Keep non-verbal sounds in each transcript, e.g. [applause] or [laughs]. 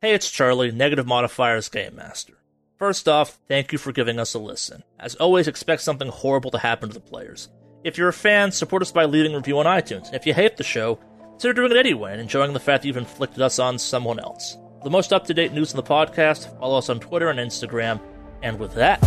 Hey, it's Charlie, Negative Modifier's Game Master. First off, thank you for giving us a listen. As always, expect something horrible to happen to the players. If you're a fan, support us by leaving a review on iTunes. If you hate the show, consider doing it anyway and enjoying the fact that you've inflicted us on someone else. For the most up to date news in the podcast, follow us on Twitter and Instagram. And with that,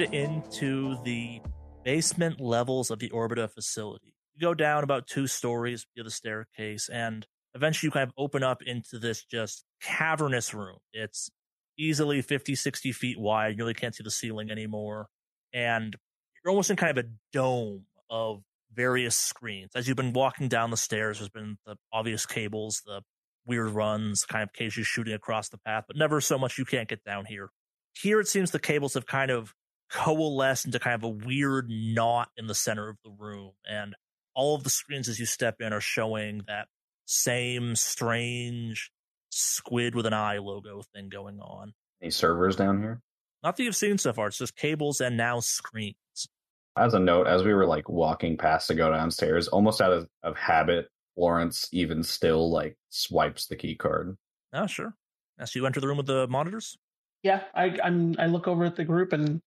descend into the basement levels of the Orbita facility. You go down about two stories via the staircase, and eventually you kind of open up into this just cavernous room. It's easily 50, 60 feet wide. You really can't see the ceiling anymore. And you're almost in kind of a dome of various screens. As you've been walking down the stairs, there's been the obvious cables, the weird runs, kind of occasionally shooting across the path, but never so much you can't get down here. Here it seems the cables have kind of coalesced into kind of a weird knot in the center of the room. And all of the screens as you step in are showing that same strange squid with an eye logo thing going on. Any servers down here? Not that you've seen so far, it's just cables and now screens. As a note, as we were like walking past to go downstairs, almost out of, of habit, Florence even still like swipes the key card. Oh, sure. As you enter the room with the monitors, Yeah, I I'm I look over at the group and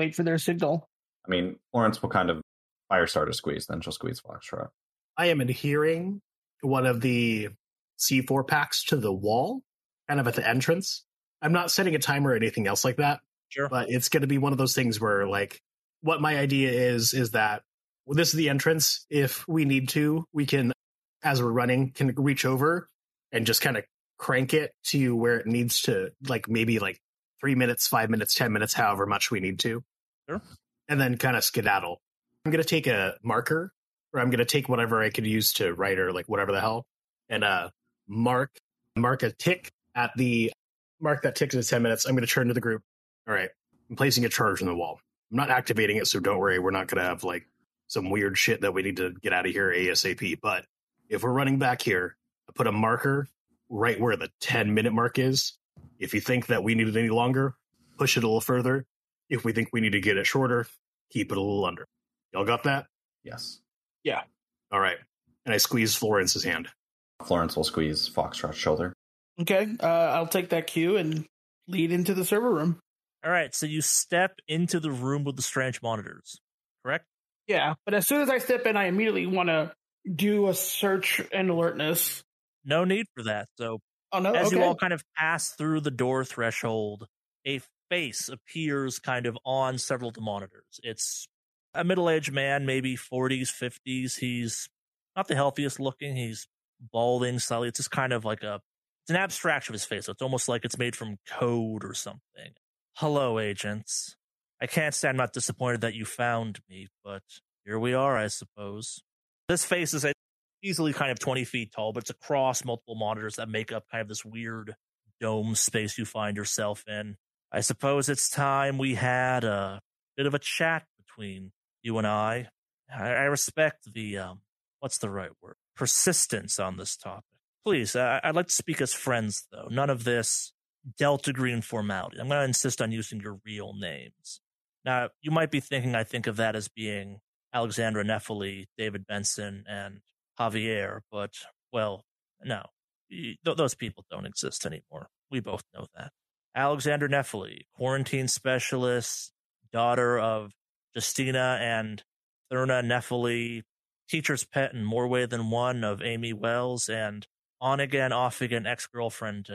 wait for their signal. I mean, Florence will kind of fire start a squeeze, then she'll squeeze Foxtrot. I am adhering one of the C4 packs to the wall, kind of at the entrance. I'm not setting a timer or anything else like that, sure. but it's going to be one of those things where, like, what my idea is, is that well, this is the entrance. If we need to, we can, as we're running, can reach over and just kind of crank it to where it needs to, like, maybe like three minutes, five minutes, 10 minutes, however much we need to. Sure. And then kind of skedaddle. I'm going to take a marker or I'm going to take whatever I could use to write or like whatever the hell and uh mark mark a tick at the mark that tick at 10 minutes. I'm going to turn to the group. All right. I'm placing a charge on the wall. I'm not activating it, so don't worry. We're not going to have like some weird shit that we need to get out of here ASAP. But if we're running back here, I put a marker right where the 10 minute mark is. If you think that we need it any longer, push it a little further. If we think we need to get it shorter, keep it a little under. Y'all got that? Yes. Yeah. All right. And I squeeze Florence's hand. Florence will squeeze Foxtrot's shoulder. Okay, uh, I'll take that cue and lead into the server room. All right, so you step into the room with the strange monitors, correct? Yeah, but as soon as I step in, I immediately want to do a search and alertness. No need for that. So Oh no! as okay. you all kind of pass through the door threshold, a face appears kind of on several of the monitors. It's a middle-aged man, maybe 40s, 50s. He's not the healthiest looking. He's balding slightly. It's just kind of like a it's an abstraction of his face. So it's almost like it's made from code or something. Hello, agents. I can't say I'm not disappointed that you found me, but here we are, I suppose. This face is easily kind of 20 feet tall, but it's across multiple monitors that make up kind of this weird dome space you find yourself in. I suppose it's time we had a bit of a chat between you and I. I, I respect the, um, what's the right word? Persistence on this topic. Please, I, I'd like to speak as friends, though. None of this Delta Green formality. I'm going to insist on using your real names. Now, you might be thinking I think of that as being Alexandra Nefeli, David Benson, and Javier, but, well, no. Those people don't exist anymore. We both know that. Alexander Nefeli, quarantine specialist, daughter of Justina and Thurna Nefeli, teacher's pet in more way than one of Amy Wells, and on again, off again ex girlfriend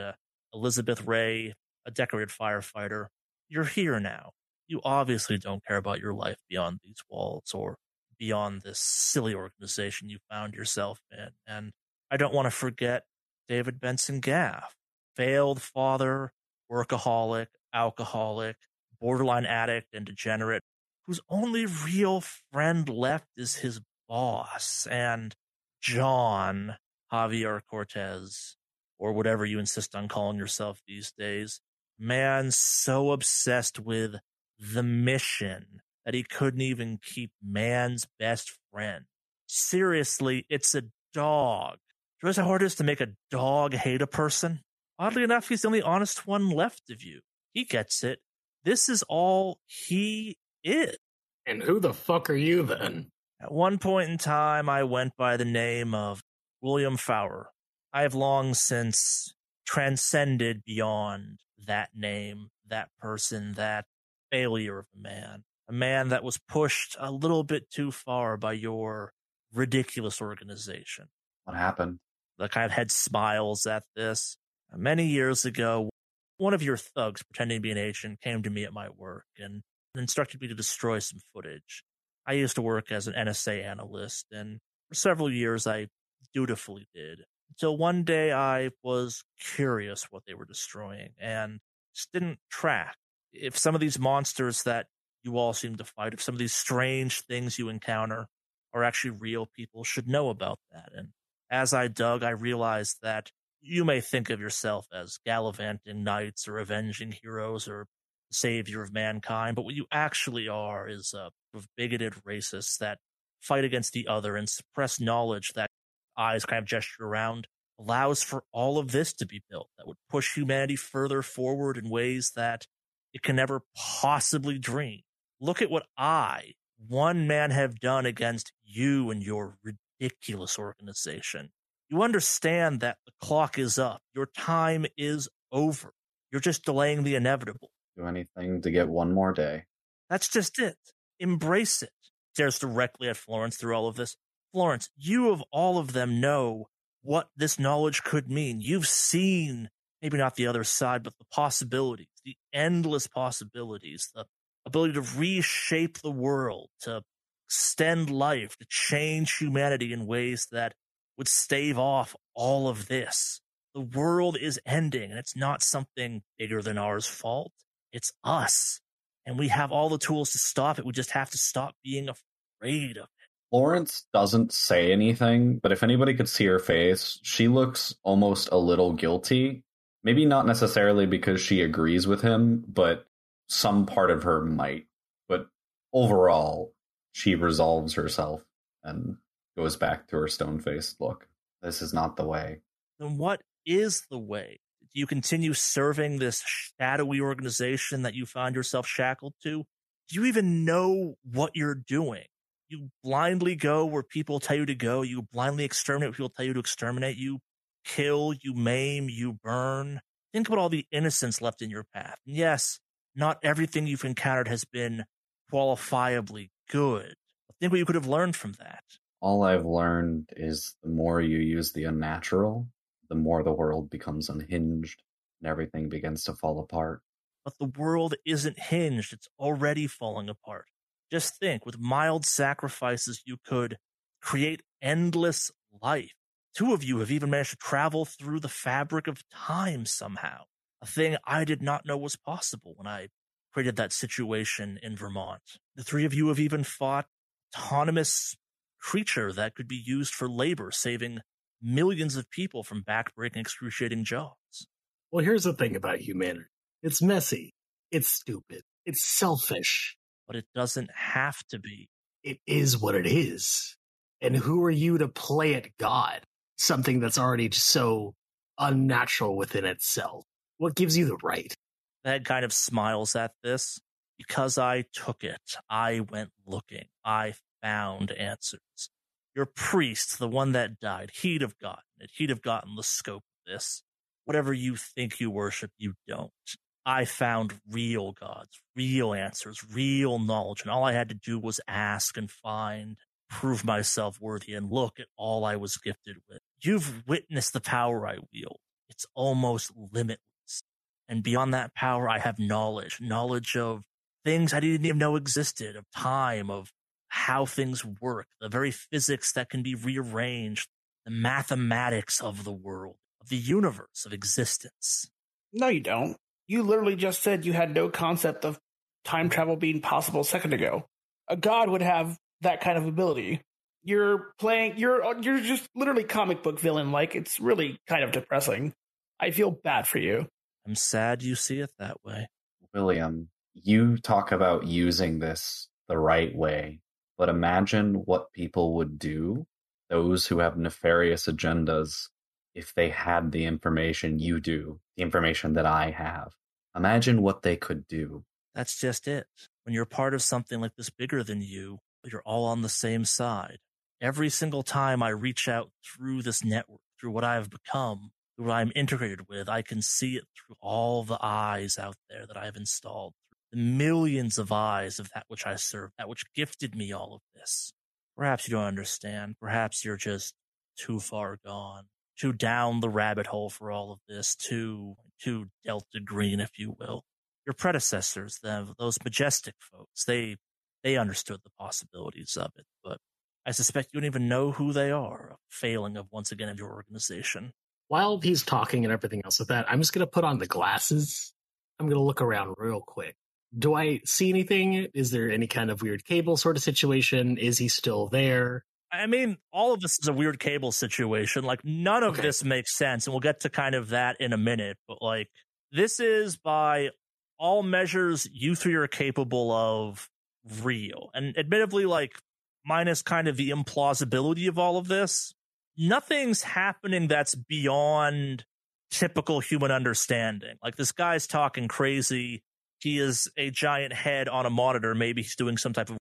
Elizabeth Ray, a decorated firefighter. you're here now. You obviously don't care about your life beyond these walls or beyond this silly organization you found yourself in. And I don't want to forget David Benson Gaff, failed father, workaholic, alcoholic, borderline addict, and degenerate, whose only real friend left is his boss. And John Javier Cortez, or whatever you insist on calling yourself these days, man so obsessed with the mission that he couldn't even keep man's best friend. Seriously, it's a dog. Do you realize how hard it is to make a dog hate a person? Oddly enough, he's the only honest one left of you. He gets it. This is all he is. And who the fuck are you then? At one point in time, I went by the name of William Fowler. I have long since transcended beyond that name, that person, that failure of a man. A man that was pushed a little bit too far by your ridiculous organization. What happened? The kind of head smiles at this. Many years ago, one of your thugs pretending to be an agent came to me at my work and instructed me to destroy some footage. I used to work as an NSA analyst, and for several years I dutifully did. Until one day I was curious what they were destroying and just didn't track. If some of these monsters that you all seem to fight, if some of these strange things you encounter are actually real, people should know about that. And as I dug, I realized that you may think of yourself as gallivanting knights or avenging heroes or savior of mankind, but what you actually are is a bigoted racists that fight against the other and suppress knowledge that eyes kind of gesture around allows for all of this to be built that would push humanity further forward in ways that it can never possibly dream. Look at what I, one man, have done against you and your ridiculous organization. You understand that the clock is up. Your time is over. You're just delaying the inevitable. Do anything to get one more day. That's just it. Embrace it. Stares directly at Florence through all of this. Florence, you of all of them know what this knowledge could mean. You've seen maybe not the other side, but the possibilities, the endless possibilities, the ability to reshape the world, to extend life, to change humanity in ways that would stave off all of this. The world is ending, and it's not something bigger than ours fault. It's us. And we have all the tools to stop it. We just have to stop being afraid of it. Florence doesn't say anything, but if anybody could see her face, she looks almost a little guilty. Maybe not necessarily because she agrees with him, but some part of her might. But overall, she resolves herself and goes back to her stone faced look. This is not the way. Then what is the way? Do you continue serving this shadowy organization that you find yourself shackled to? Do you even know what you're doing? You blindly go where people tell you to go. You blindly exterminate people tell you to exterminate. You kill, you maim, you burn. Think about all the innocence left in your path. And yes, not everything you've encountered has been qualifiably good. Think what you could have learned from that. All I've learned is the more you use the unnatural, the more the world becomes unhinged and everything begins to fall apart. But the world isn't hinged, it's already falling apart. Just think with mild sacrifices, you could create endless life. Two of you have even managed to travel through the fabric of time somehow, a thing I did not know was possible when I created that situation in Vermont. The three of you have even fought autonomous creature that could be used for labor, saving millions of people from backbreaking, excruciating jobs. Well, here's the thing about humanity it's messy, it's stupid, it's selfish. But it doesn't have to be. It is what it is. And who are you to play at God? Something that's already so unnatural within itself. What gives you the right? That kind of smiles at this. Because I took it, I went looking. I found answers. Your priest, the one that died, he'd have gotten it. He'd have gotten the scope of this. Whatever you think you worship, you don't. I found real gods, real answers, real knowledge, and all I had to do was ask and find, prove myself worthy, and look at all I was gifted with. You've witnessed the power I wield. It's almost limitless. And beyond that power, I have knowledge, knowledge of things I didn't even know existed, of time, of how things work, the very physics that can be rearranged, the mathematics of the world, of the universe, of existence. No, you don't. You literally just said you had no concept of time mm-hmm. travel being possible a second ago. A god would have that kind of ability. You're playing. You're uh, you're just literally comic book villain. Like it's really kind of depressing. I feel bad for you. I'm sad you see it that way. William, you talk about using this the right way, but imagine what people would do, those who have nefarious agendas, if they had the information you do, the information that I have. Imagine what they could do. That's just it. When you're part of something like this bigger than you, you're all on the same side. Every single time I reach out through this network, through what I've become, through what I'm integrated with, I can see it through all the eyes out there that I've installed, millions of eyes of that which I serve, that which gifted me all of this. Perhaps you don't understand. Perhaps you're just too far gone, too down the rabbit hole for all of this, too, too Delta Green, if you will. Your predecessors, them, those majestic folks, they, they understood the possibilities of it, but I suspect you don't even know who they are, failing of once again of your organization. While he's talking and everything else with that, I'm just going to put on the glasses. I'm going to look around real quick. Do I see anything? Is there any kind of weird cable sort of situation? Is he still there? I mean, all of this is a weird cable situation. Like, none of Okay. this makes sense. And we'll get to kind of that in a minute. But, like, this is by all measures you three are capable of real. And admittedly, like, minus kind of the implausibility of all of this, nothing's happening that's beyond typical human understanding. Like, this guy's talking crazy. He is a giant head on a monitor. Maybe he's doing some type of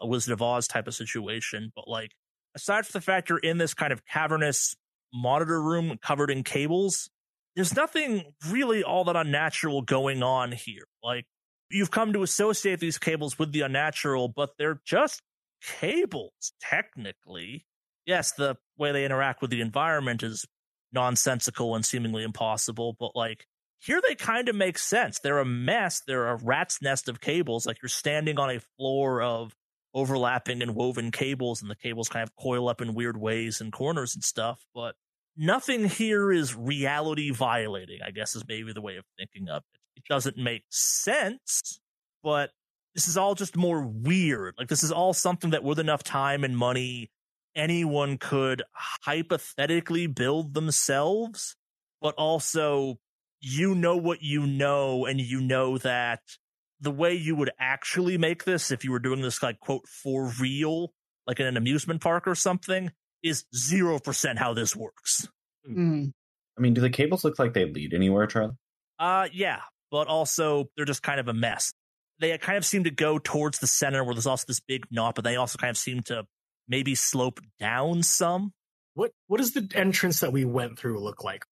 a Wizard of Oz type of situation. But like, aside from the fact you're in this kind of cavernous monitor room covered in cables, there's nothing really all that unnatural going on here. Like, you've come to associate these cables with the unnatural, but they're just cables, technically. Yes, the way they interact with the environment is nonsensical and seemingly impossible, but like, here they kind of make sense. They're a mess. They're a rat's nest of cables. Like you're standing on a floor of overlapping and woven cables, and the cables kind of coil up in weird ways and corners and stuff. But nothing here is reality violating, I guess is maybe the way of thinking of it. It doesn't make sense, but this is all just more weird. Like this is all something that with enough time and money, anyone could hypothetically build themselves, but also you know what you know, and you know that the way you would actually make this, if you were doing this like quote for real, like in an amusement park or something, is zero percent how this works. Mm. I mean, do the cables look like they lead anywhere, Charlie? Uh, yeah, but also they're just kind of a mess. They kind of seem to go towards the center where there's also this big knot, but they also kind of seem to maybe slope down some. What What does the entrance that we went through look like?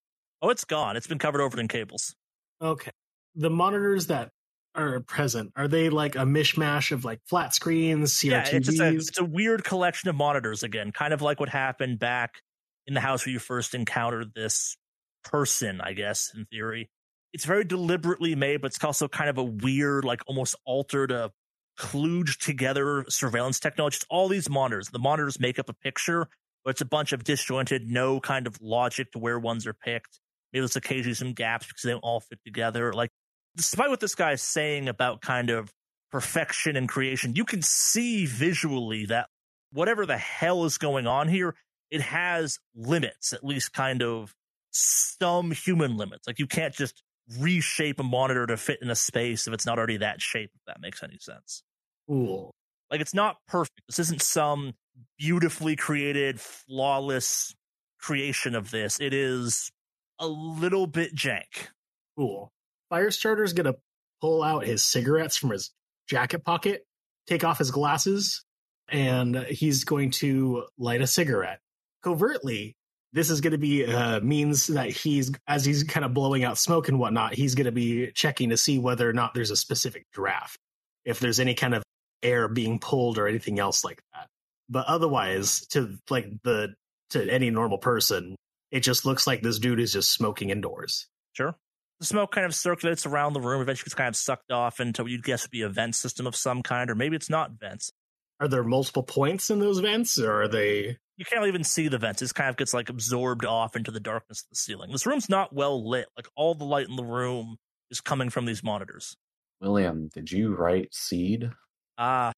Oh, it's gone. It's been covered over in cables. Okay. The monitors that are present, are they like a mishmash of like flat screens, Yeah, it's just a, it's a weird collection of monitors again, kind of like what happened back in the house where you first encountered this person, I guess, in theory. It's very deliberately made, but it's also kind of a weird, like almost altered, uh, kludged together surveillance technology. It's all these monitors. The monitors make up a picture, but it's a bunch of disjointed, no kind of logic to where ones are picked. Maybe there's occasionally some gaps because they don't all fit together. Like, despite what this guy is saying about kind of perfection and creation, you can see visually that whatever the hell is going on here, it has limits, at least kind of some human limits. Like you can't just reshape a monitor to fit in a space if it's not already that shape, if that makes any sense. Cool. Like it's not perfect. This isn't some beautifully created, flawless creation of this. It is a little bit jank. Cool. Firestarter's gonna pull out his cigarettes from his jacket pocket, take off his glasses, and he's going to light a cigarette. Covertly, this is going to be uh, means that he's as he's kind of blowing out smoke and whatnot. He's going to be checking to see whether or not there's a specific draft, if there's any kind of air being pulled or anything else like that. But otherwise, to like the to any normal person, it just looks like this dude is just smoking indoors. Sure. The smoke kind of circulates around the room, eventually gets kind of sucked off into what you'd guess would be a vent system of some kind, or maybe it's not vents. Are there multiple points in those vents, or are they? You can't even see the vents. It kind of gets like absorbed off into the darkness of the ceiling. This room's not well lit. Like all the light in the room is coming from these monitors. William, did you write seed? Ah,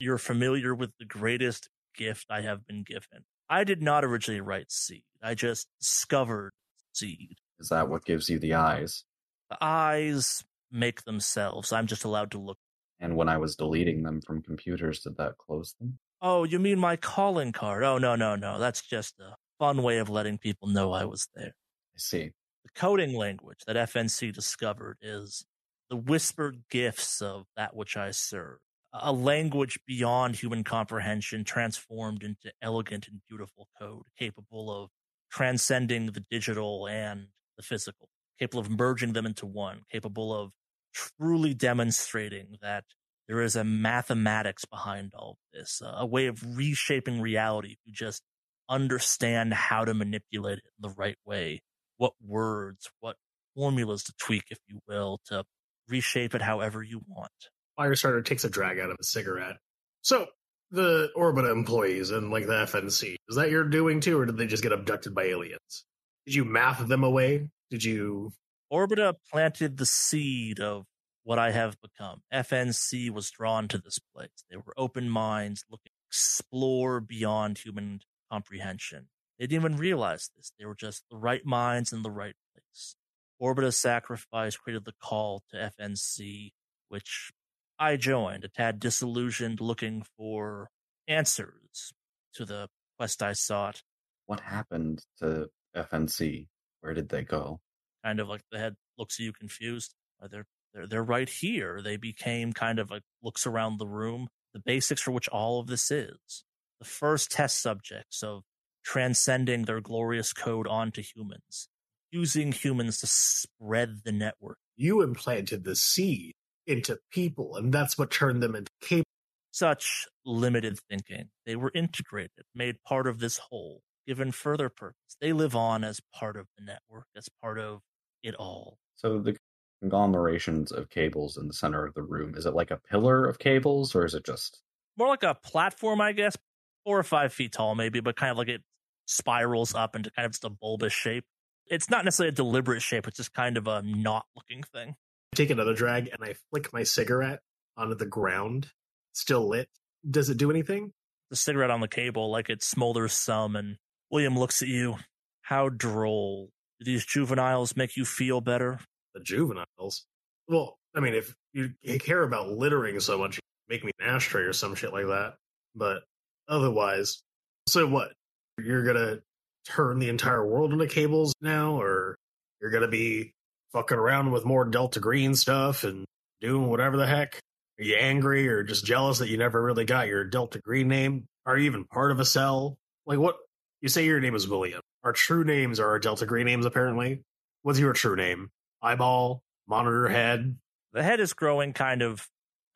you're familiar with the greatest gift I have been given. I did not originally write seed. I just discovered seed. Is that what gives you the eyes? The eyes make themselves. I'm just allowed to look. And when I was deleting them from computers, did that close them? Oh, you mean my calling card? Oh, no, no, no. That's just a fun way of letting people know I was there. I see. The coding language that FNC discovered is the whispered gifts of that which I serve. A language beyond human comprehension transformed into elegant and beautiful code, capable of transcending the digital and the physical, capable of merging them into one, capable of truly demonstrating that there is a mathematics behind all of this, a way of reshaping reality you just understand how to manipulate it in the right way, what words, what formulas to tweak, if you will, to reshape it however you want. Firestarter takes a drag out of a cigarette. So the Orbita employees and like the FNC, is that your doing too, or did they just get abducted by aliens? Did you math them away? Did you? Orbita planted the seed of what I have become. FNC was drawn to this place. They were open minds, looking to explore beyond human comprehension. They didn't even realize this. They were just the right minds in the right place. Orbita's sacrifice created the call to FNC, which I joined, a tad disillusioned, looking for answers to the quest I sought. What happened to FNC? Where did they go? Kind of like the head looks at you confused. They're they're they're right here. They became kind of like looks around the room. The basics for which all of this is. The first test subjects of transcending their glorious code onto humans, using humans to spread the network. You implanted the seed into people, and that's what turned them into capable. Such limited thinking. They were integrated, made part of this whole, given further purpose. They live on as part of the network, as part of it all. So the conglomerations of cables in the center of the room, is it like a pillar of cables, or is it just more like a platform, I guess, four or five feet tall, maybe, but kind of like it spirals up into kind of just a bulbous shape. It's not necessarily a deliberate shape, it's just kind of a knot looking thing. Take another drag and I flick my cigarette onto the ground, still lit. Does it do anything? The cigarette on the cable, like it smolders some, and William looks at you. How droll. Do these juveniles make you feel better? The juveniles? Well, I mean, if you care about littering so much, make me an ashtray or some shit like that. But otherwise, so what? You're gonna turn the entire world into cables now, or you're gonna be fucking around with more Delta Green stuff and doing whatever the heck? Are you angry or just jealous that you never really got your Delta Green name? Are you even part of a cell? Like what? You say your name is William. Our true names are our Delta Green names, apparently. What's your true name? Eyeball? Monitor head? The head is growing kind of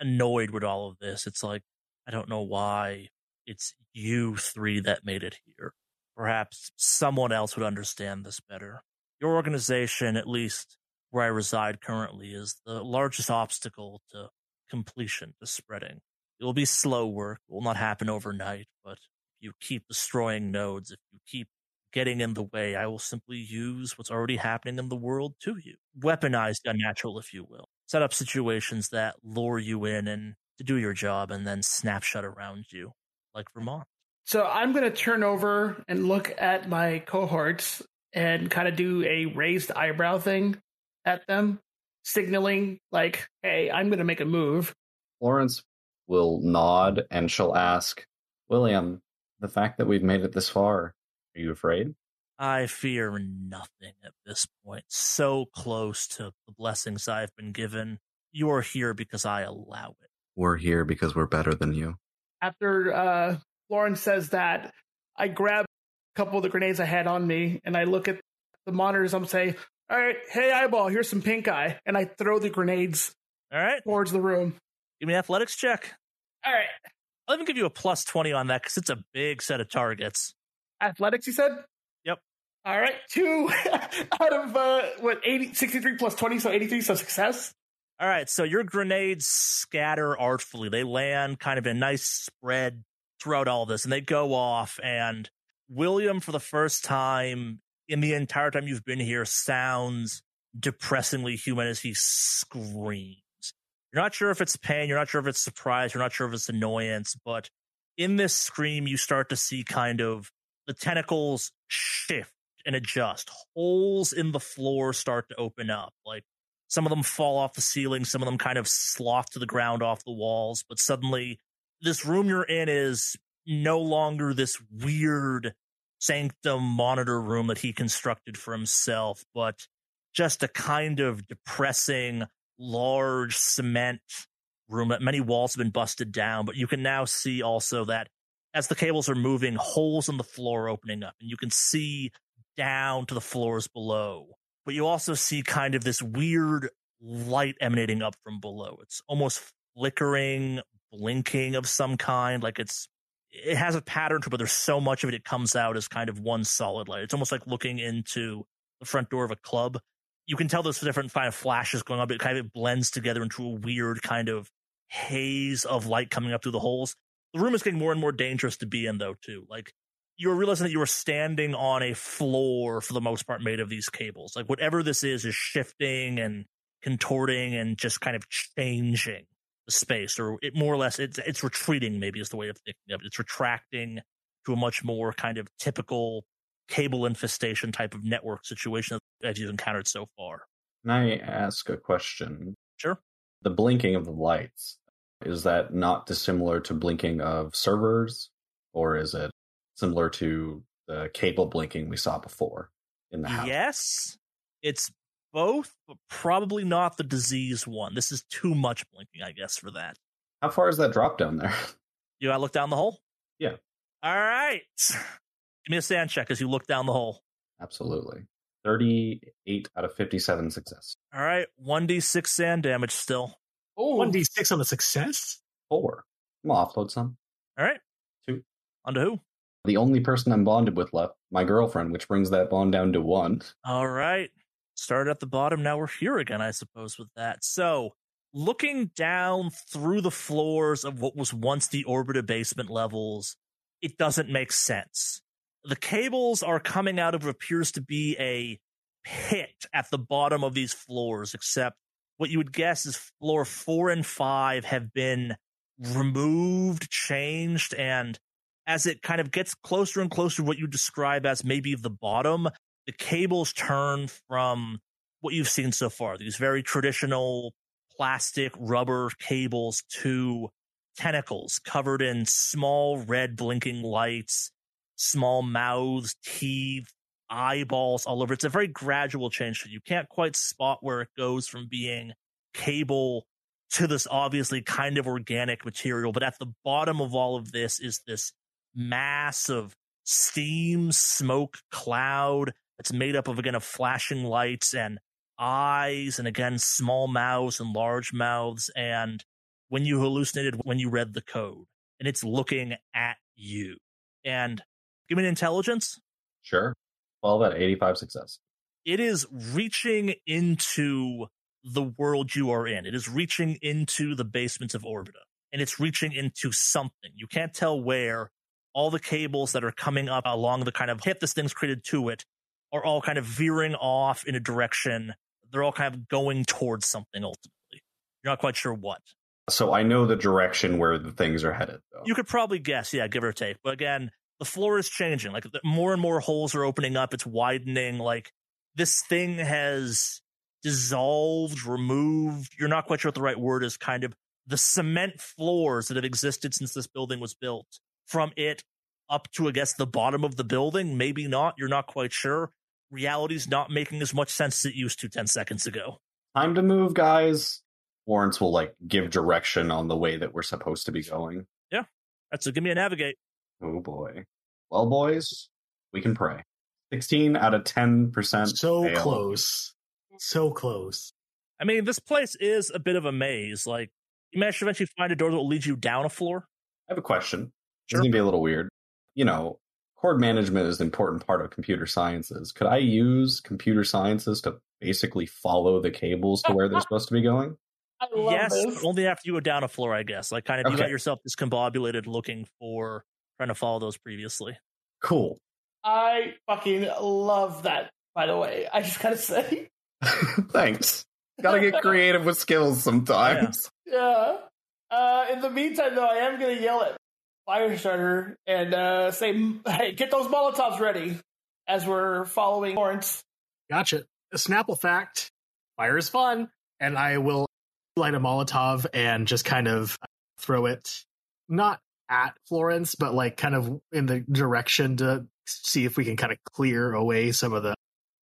annoyed with all of this. It's like, I don't know why it's you three that made it here. Perhaps someone else would understand this better. Your organization, at least where I reside currently, is the largest obstacle to completion, to spreading. It will be slow work. It will not happen overnight, but if you keep destroying nodes, if you keep getting in the way, I will simply use what's already happening in the world to you. Weaponized unnatural, if you will. Set up situations that lure you in and to do your job and then snapshot around you, like Vermont. So I'm going to turn over and look at my cohorts and kind of do a raised eyebrow thing at them, signaling like, "Hey, I'm going to make a move." Florence will nod and she'll ask, William, the fact that we've made it this far, are you afraid? I fear nothing at this point. So close to the blessings I've been given. You are here because I allow it. We're here because we're better than you. After uh, Florence says that, I grab a couple of the grenades I had on me and I look at the monitors. I'm saying, "All right, hey eyeball, here's some pink eye," and I throw the grenades All right, towards the room. give me an athletics check. All right, I'll even give you a plus 20 on that because it's a big set of targets. athletics. You said. Yep. All right, two [laughs] out of uh, what 80, 63 plus twenty, so eighty three, so success. All right, so your grenades scatter artfully. They land kind of in a nice spread throughout all this, and they go off. And William, for the first time in the entire time you've been here, sounds depressingly human as he screams. You're not sure if it's pain, you're not sure if it's surprise, you're not sure if it's annoyance, but in this scream, you start to see kind of the tentacles shift and adjust. Holes in the floor start to open up. Like some of them fall off the ceiling, some of them kind of slough to the ground off the walls, but suddenly this room you're in is no longer this weird sanctum monitor room that he constructed for himself, but just a kind of depressing, large cement room that many walls have been busted down. But you can now see also that as the cables are moving, holes in the floor opening up, and you can see down to the floors below. But you also see kind of this weird light emanating up from below. It's almost flickering, blinking of some kind. Like it's, it has a pattern to it, but there's so much of it, it comes out as kind of one solid light. It's almost like looking into the front door of a club. You can tell there's different kind of flashes going on, but it kind of blends together into a weird kind of haze of light coming up through the holes. The room is getting more and more dangerous to be in, though, too. Like, you're realizing that you are standing on a floor for the most part made of these cables. Like, whatever this is, is shifting and contorting and just kind of changing space, or it more or less, it's, it's retreating, maybe is the way of thinking of it. It's retracting to a much more kind of typical cable infestation type of network situation that you've encountered so far. Can I ask a question? Sure. The blinking of the lights, is that not dissimilar to blinking of servers? Or is it similar to the cable blinking we saw before in the house? Yes, it's both, but probably not the disease one. This is too much blinking, I guess, for that. How far is that drop down there? [laughs] You gotta look down the hole? Yeah. All right. Give me a SAN check as you look down the hole. Absolutely. 38 out of 57 success. All right. 1d6 SAN damage still. Oh, One d six on the success. Four. I'm gonna offload some. All right. Two. Onto who? The only person I'm bonded with left, my girlfriend, which brings that bond down to one. All right. Started at the bottom. Now we're here again, I suppose, with that. So, looking down through the floors of what was once the Orbita basement levels, it doesn't make sense. The cables are coming out of what appears to be a pit at the bottom of these floors, except what you would guess is floor four and five have been removed, changed, and as it kind of gets closer and closer to what you describe as maybe the bottom, the cables turn from what you've seen so far, these very traditional plastic rubber cables to tentacles covered in small red blinking lights, small mouths, teeth, eyeballs all over. It's a very gradual change. So you can't quite spot where it goes from being cable to this obviously kind of organic material. But at the bottom of all of this is this mass of steam, smoke, cloud that's made up of again of flashing lights and eyes and again small mouths and large mouths and when you hallucinated when you read the code and it's looking at you and give me an intelligence Sure. 12 out of 85 success. it is reaching into the world you are in. It is reaching into the basements of Orbita and it's reaching into something. You can't tell where all the cables that are coming up along the kind of hip this thing's created to it are all kind of veering off in a direction. They're all kind of going towards something ultimately. You're not quite sure what. So I know the direction where the things are headed, though. You could probably guess, yeah, give or take. But again, the floor is changing. Like the- more and more holes are opening up. It's widening. Like this thing has dissolved, removed. You're not quite sure what the right word is. Kind of the cement floors that have existed since this building was built from it up to, I guess, the bottom of the building. Maybe not. You're not quite sure. Reality's not making as much sense as it used to 10 seconds ago. Time to move, guys. Florence will like give direction on the way that we're supposed to be going. Yeah. That's so give me a navigate. Oh boy. Well, boys, we can pray. 16 out of 10%. So fail. close. So close. I mean, this place is a bit of a maze. Like, you manage to eventually find a door that will lead you down a floor. I have a question. Sure. It's going to be a little weird. You know, cord management is an important part of computer sciences. Could I use computer sciences to basically follow the cables to where they're supposed to be going? [laughs] I love yes, but only after you go down a floor, I guess. Like, kind of, you got Okay. yourself discombobulated looking for trying to follow those previously. Cool. I fucking love that. By the way, I just gotta say, [laughs] Thanks. Gotta get creative with skills [laughs] sometimes. yeah. Uh, in the meantime, though, I am gonna yell at Firestarter and uh, say, [laughs] "Hey, get those Molotovs ready." As we're following Florence. Gotcha. A Snapple fact: fire is fun, and I will light a Molotov and just kind of throw it not at Florence, but like kind of in the direction to see if we can kind of clear away some of the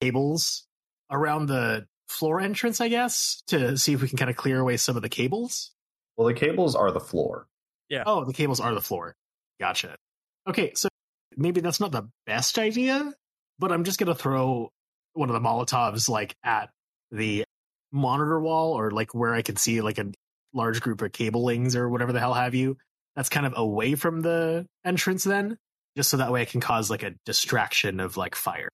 cables around the floor entrance. I guess to see if we can kind of clear away some of the cables. Well, the cables are the floor. Oh, the cables are the floor. Gotcha. Okay, so maybe that's not the best idea, but I'm just gonna throw one of the Molotovs like at the monitor wall or like where I can see like a large group of cablings or whatever the hell have you. That's kind of away from the entrance then, just so that way I can cause like a distraction of like fire.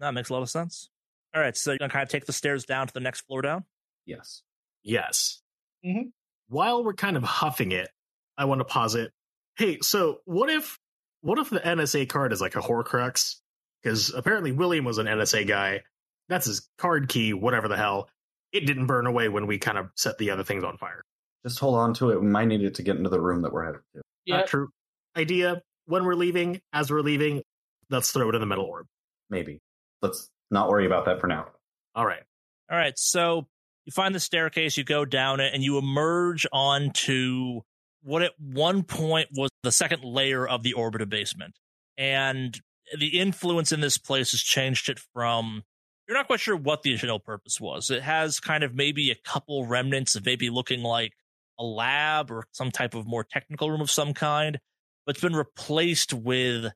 That makes a lot of sense. All right, so you're gonna kind of take the stairs down to the next floor down. Yes. Yes. Mhm. While we're kind of huffing it, I want to posit. Hey, so what if what if the NSA card is like a Horcrux? Because apparently William was an NSA guy. That's his card key, whatever the hell. It didn't burn away when we kind of set the other things on fire. Just hold on to it. We might need it to get into the room that we're headed to. Yeah, Not true. Idea when we're leaving, as we're leaving, let's throw it in the metal orb. Maybe. Let's not worry about that for now. All right. All right, so you find the staircase, you go down it, and you emerge onto what at one point was the second layer of the Orbita basement. And the influence in this place has changed it from you're not quite sure what the original purpose was. It has kind of maybe a couple remnants of maybe looking like a lab or some type of more technical room of some kind, but it's been replaced with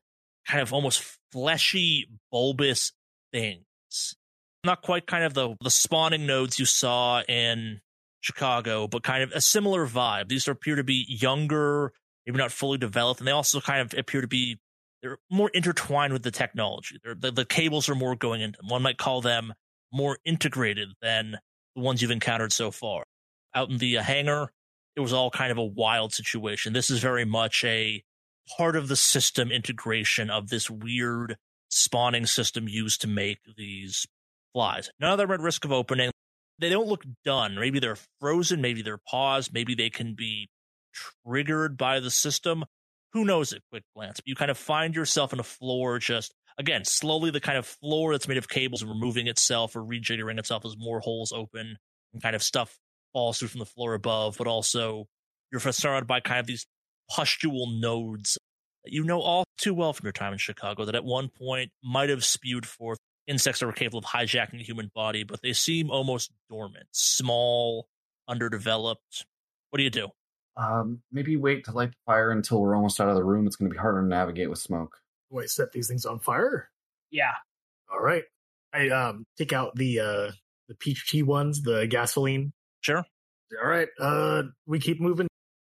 kind of almost fleshy, bulbous things not quite kind of the the spawning nodes you saw in Chicago, but kind of a similar vibe. These appear to be younger, maybe not fully developed, and they also kind of appear to be they're more intertwined with the technology. The the cables are more going into them. One might call them more integrated than the ones you've encountered so far. Out in the uh, hangar, it was all kind of a wild situation. This is very much a part of the system integration of this weird spawning system used to make these flies. None of them at risk of opening. They don't look done. Maybe they're frozen. Maybe they're paused. Maybe they can be triggered by the system. Who knows at quick glance? You kind of find yourself in a floor just, again, slowly the kind of floor that's made of cables removing itself or rejiggering itself as more holes open and kind of stuff falls through from the floor above. But also you're surrounded by kind of these pustule nodes that you know all too well from your time in Chicago that at one point might have spewed forth insects are capable of hijacking the human body, but they seem almost dormant, small, underdeveloped. What do you do? Um, maybe wait to light the fire until we're almost out of the room. It's going to be harder to navigate with smoke. Wait, set these things on fire? yeah. All right. I um take out the uh the peach tea ones, the gasoline. Sure. All right. Uh we keep moving.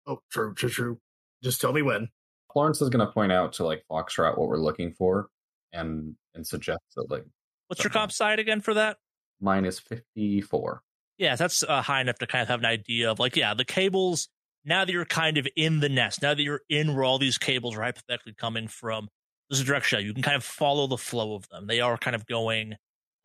Oh, true, true, true. Just tell me when. Florence is going to point out to like Foxtrot what we're looking for, and and suggest that like What's your comp sci again for that? mine is fifty four. Yeah, that's uh, high enough to kind of have an idea of like, yeah, the cables. Now that you're kind of in the nest, now that you're in where all these cables are hypothetically coming from, there's a direction you can kind of follow the flow of them. They are kind of going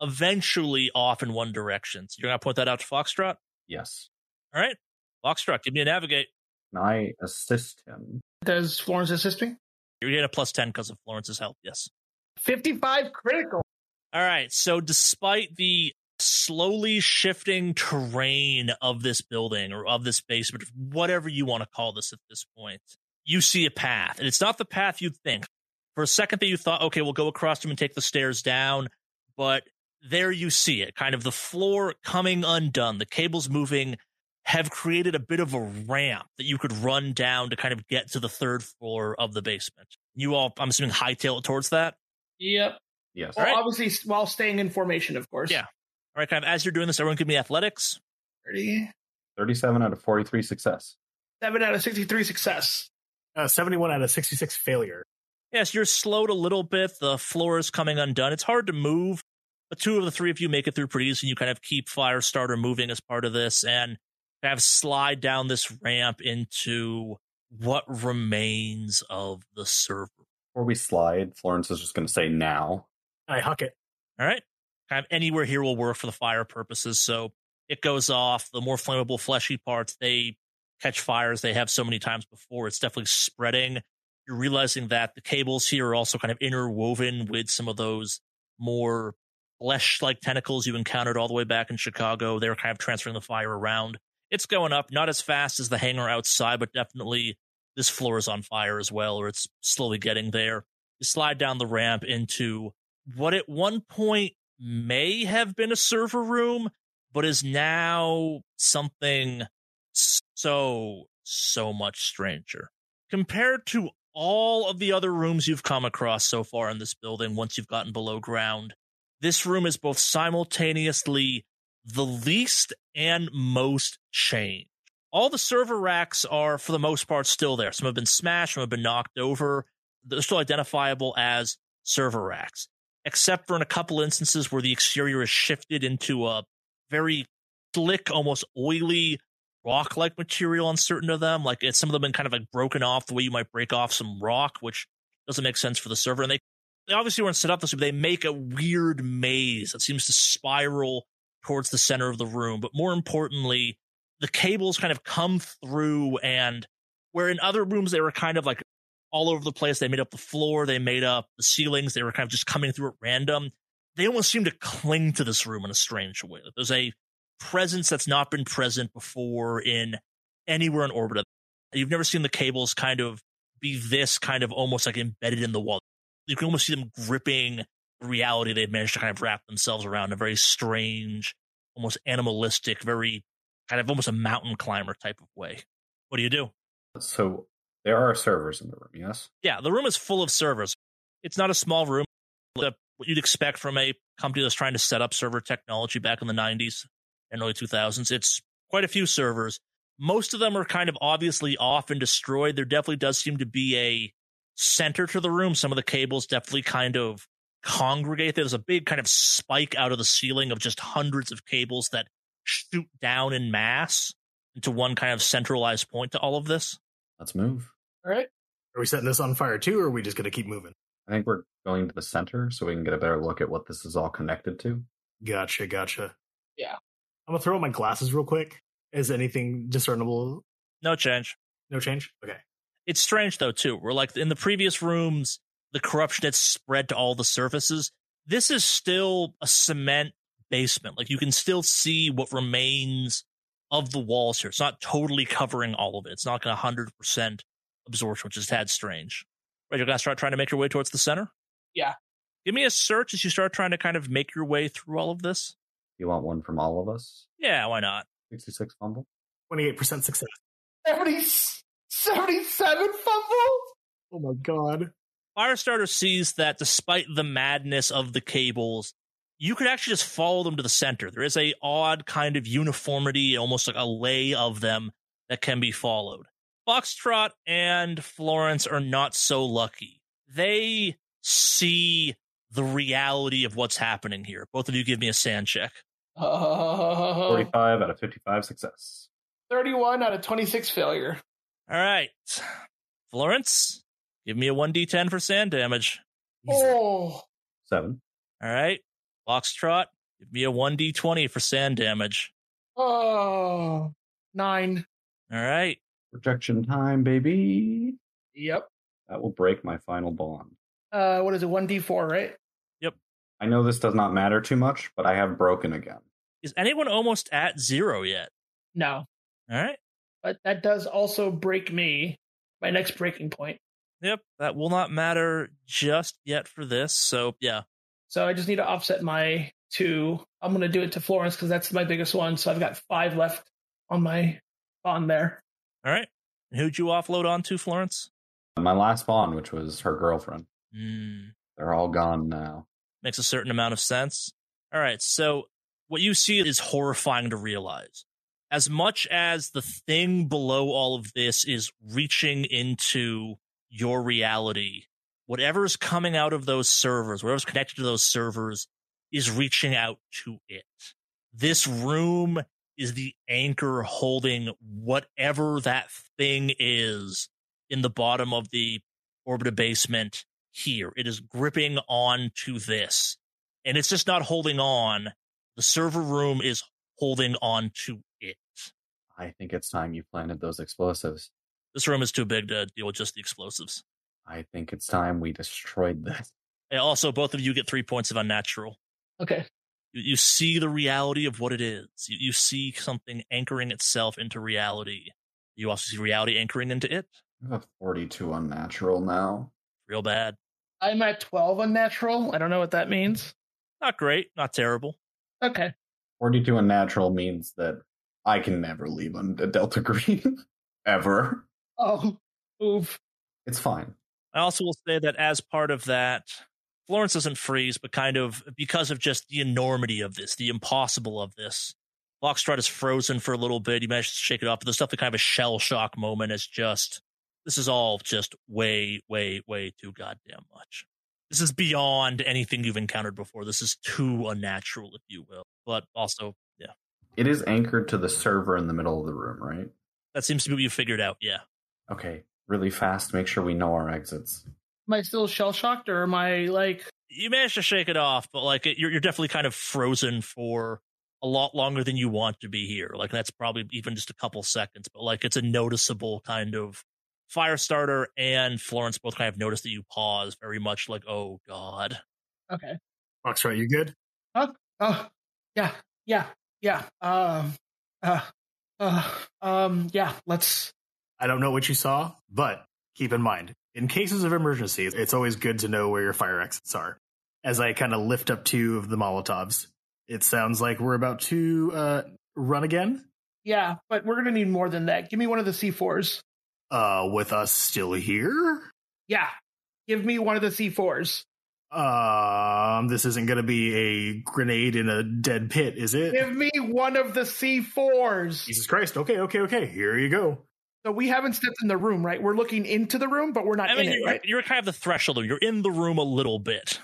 eventually off in one direction. So you're gonna point that out to Foxtrot. Yes. All right, Foxtrot, give me a navigate. Can I assist him? Does Florence assist me? You're getting a plus ten because of Florence's help. Yes. 55 critical. All right. So, despite the slowly shifting terrain of this building or of this basement, whatever you want to call this at this point, you see a path. And it's not the path you'd think. For a second, that you thought, okay, we'll go across them and take the stairs down. But there you see it kind of the floor coming undone, the cables moving have created a bit of a ramp that you could run down to kind of get to the third floor of the basement. You all, I'm assuming, hightail it towards that. Yep. Yes. Well, right. obviously, while staying in formation, of course. Yeah. All right, kind of as you're doing this, everyone give me athletics. 30, Thirty-seven out of forty-three success. 7 out of 63 success. Uh 71 out of 66 failure. Yes, you're slowed a little bit. The floor is coming undone. It's hard to move, but two of the three of you make it through pretty easy. You kind of keep Firestarter moving as part of this and kind of slide down this ramp into what remains of the server. Before we slide, Florence is just going to say now. I huck it. All right. Kind of anywhere here will work for the fire purposes. So it goes off. The more flammable, fleshy parts, they catch fires they have so many times before. It's definitely spreading. You're realizing that the cables here are also kind of interwoven with some of those more flesh like tentacles you encountered all the way back in Chicago. They're kind of transferring the fire around. It's going up, not as fast as the hangar outside, but definitely this floor is on fire as well, or it's slowly getting there. You slide down the ramp into what at one point may have been a server room, but is now something so, so much stranger. Compared to all of the other rooms you've come across so far in this building once you've gotten below ground, this room is both simultaneously the least and most changed. All the server racks are, for the most part, still there. Some have been smashed, some have been knocked over. They're still identifiable as server racks, except for in a couple instances where the exterior is shifted into a very slick, almost oily rock like material on certain of them. Like it's some of them been kind of like broken off the way you might break off some rock, which doesn't make sense for the server. And they, they obviously weren't set up this way, but they make a weird maze that seems to spiral towards the center of the room. But more importantly, the cables kind of come through and where in other rooms they were kind of like all over the place. They made up the floor, they made up the ceilings, they were kind of just coming through at random. They almost seem to cling to this room in a strange way. There's a presence that's not been present before in anywhere in Orbita. You've never seen the cables kind of be this kind of almost like embedded in the wall. You can almost see them gripping reality they've managed to kind of wrap themselves around a very strange, almost animalistic, very kind of almost a mountain climber type of way. What do you do? So there are servers in the room, yes? Yeah, the room is full of servers. It's not a small room. What you'd expect from a company that's trying to set up server technology back in the 90s and early 2000s. It's quite a few servers. Most of them are kind of obviously off and destroyed. There definitely does seem to be a center to the room. Some of the cables definitely kind of congregate. There's a big kind of spike out of the ceiling of just hundreds of cables that shoot down in mass into one kind of centralized point to all of this. Let's move. All right. Are we setting this on fire too, or are we just going to keep moving? I think we're going to the center so we can get a better look at what this is all connected to. Gotcha, gotcha. Yeah. I'm gonna throw on my glasses real quick. Is anything discernible? No change. No change. Okay. It's strange though too. We're like in the previous rooms, the corruption had spread to all the surfaces. This is still a cement basement. Like you can still see what remains of the walls here. It's not totally covering all of it. It's not going to 100% absorption, which is tad strange. Right, you're going to start trying to make your way towards the center? Yeah. Give me a search as you start trying to kind of make your way through all of this. You want one from all of us? Yeah, why not? 66 fumble? 28% success. 70, 77 fumble? Oh my god. Firestarter sees that despite the madness of the cables, you could actually just follow them to the center. There is a odd kind of uniformity, almost like a lay of them that can be followed. Foxtrot and Florence are not so lucky. They see the reality of what's happening here. Both of you give me a SAN check. Uh, 45 out of 55 success. 31 out of 26 failure. All right. Florence, give me a 1d10 for SAN damage. Oh. Seven. All right. Foxtrot, give me a 1d20 for SAN damage. Oh. Nine. All right. Projection time, baby. Yep. That will break my final bond. Uh, what is it? 1d4, right? Yep. I know this does not matter too much, but I have broken again. Is anyone almost at zero yet? No. All right. But that does also break me, my next breaking point. Yep. That will not matter just yet for this. So, yeah. So I just need to offset my two. I'm going to do it to Florence because that's my biggest one. So I've got five left on my bond there. All right. And who'd you offload onto, Florence? My last bond, which was her girlfriend, Hmm. they're all gone now. makes a certain amount of sense. All right, so what you see is horrifying to realize. As much as the thing below all of this is reaching into your reality, whatever's coming out of those servers, whatever's connected to those servers, is reaching out to it. This room is the anchor holding whatever that thing is in the bottom of the Orbita basement here. It is gripping on to this. And it's just not holding on. The server room is holding on to it. I think it's time you planted those explosives. This room is too big to deal with just the explosives. I think it's time we destroyed this. And also, both of you get three points of unnatural. Okay. You, you see the reality of what it is. You, you see something anchoring itself into reality. You also see reality anchoring into it. I have a 42 unnatural now. Real bad. I'm at 12 unnatural. I don't know what that means. Not great, not terrible. Okay. 42 unnatural means that I can never leave on the Delta Green. [laughs] Ever. Oh, oof. It's fine. I also will say that as part of that, Florence doesn't freeze, but kind of because of just the enormity of this, the impossible of this. Foxtrot is frozen for a little bit. He manages to shake it off, but the stuff that kind of a shell shock moment is just this is all just way, way, way too goddamn much. This is beyond anything you've encountered before. This is too unnatural, if you will. But also, yeah. It is anchored to the server in the middle of the room, right? That seems to be what you figured out, yeah. Okay, really fast. Make sure we know our exits. Am I still shell shocked or am I like. You managed to shake it off, but like you're you're definitely kind of frozen for a lot longer than you want to be here. Like that's probably even just a couple seconds, but like it's a noticeable kind of Firestarter and Florence both kind of notice that you pause very much like, oh God. Okay. Foxtrot, you good? Oh, oh, yeah, yeah, yeah. Um, uh, uh, um, yeah, let's. I don't know what you saw, but keep in mind, in cases of emergency, it's always good to know where your fire exits are. As I kind of lift up two of the Molotovs, it sounds like we're about to uh, run again. Yeah, but we're gonna need more than that. Give me one of the C4s. Uh, with us still here? Yeah, give me one of the C4s. Um, this isn't going to be a grenade in a dead pit, is it? Give me one of the C4s. Jesus Christ. Okay, okay, okay. Here you go. So we haven't stepped in the room, right? We're looking into the room, but we're not I mean, in it, you're, right? you're kind of the threshold. You're in the room a little bit.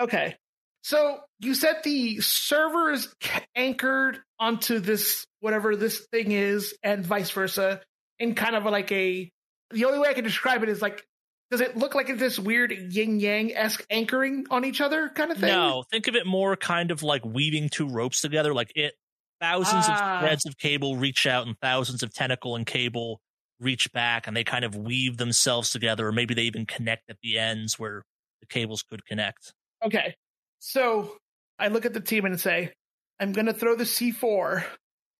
Okay. So you said the server is anchored onto this, whatever this thing is, and vice versa, in kind of like a. The only way I can describe it is like, does it look like it's this weird yin yang esque anchoring on each other kind of thing? No, think of it more kind of like weaving two ropes together. Like it, thousands Ah. of threads of cable reach out, and thousands of tentacle and cable reach back, and they kind of weave themselves together, or maybe they even connect at the ends where the cables could connect. Okay. So I look at the team and say, I'm going to throw the C4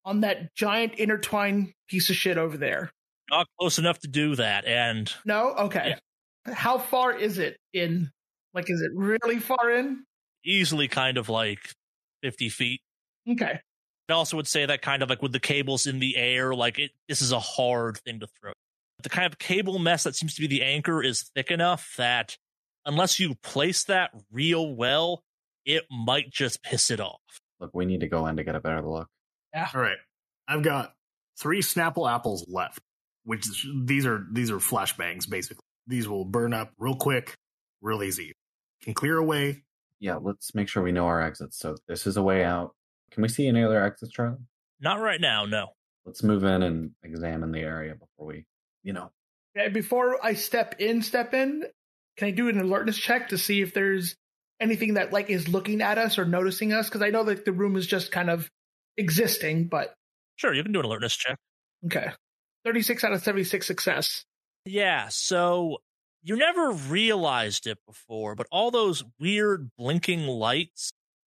on that giant intertwined piece of shit over there. Not close enough to do that, and No? Okay. How far is it in? Like, is it really far in? easily kind of like fifty feet. Okay. I also would say that kind of like with the cables in the air, like it, this is a hard thing to throw. The kind of cable mess that seems to be the anchor is thick enough that unless you place that real well, it might just piss it off. Look, we need to go in to get a better look. Yeah. All right. I've got three Snapple apples left, which is, these are these are flashbangs basically. These will burn up real quick, real easy. Can clear away. Yeah, let's make sure we know our exits. So this is a way out. Can we see any other exits, Charlie? Not right now, no. Let's move in and examine the area before we, you know. Okay, Before I step in, step in, can I do an alertness check to see if there's anything that like is looking at us or noticing us? Because I know that the room is just kind of existing, but Sure, you can do an alertness check. okay. 36 out of 76 success. Yeah, so you never realized it before, but all those weird blinking lights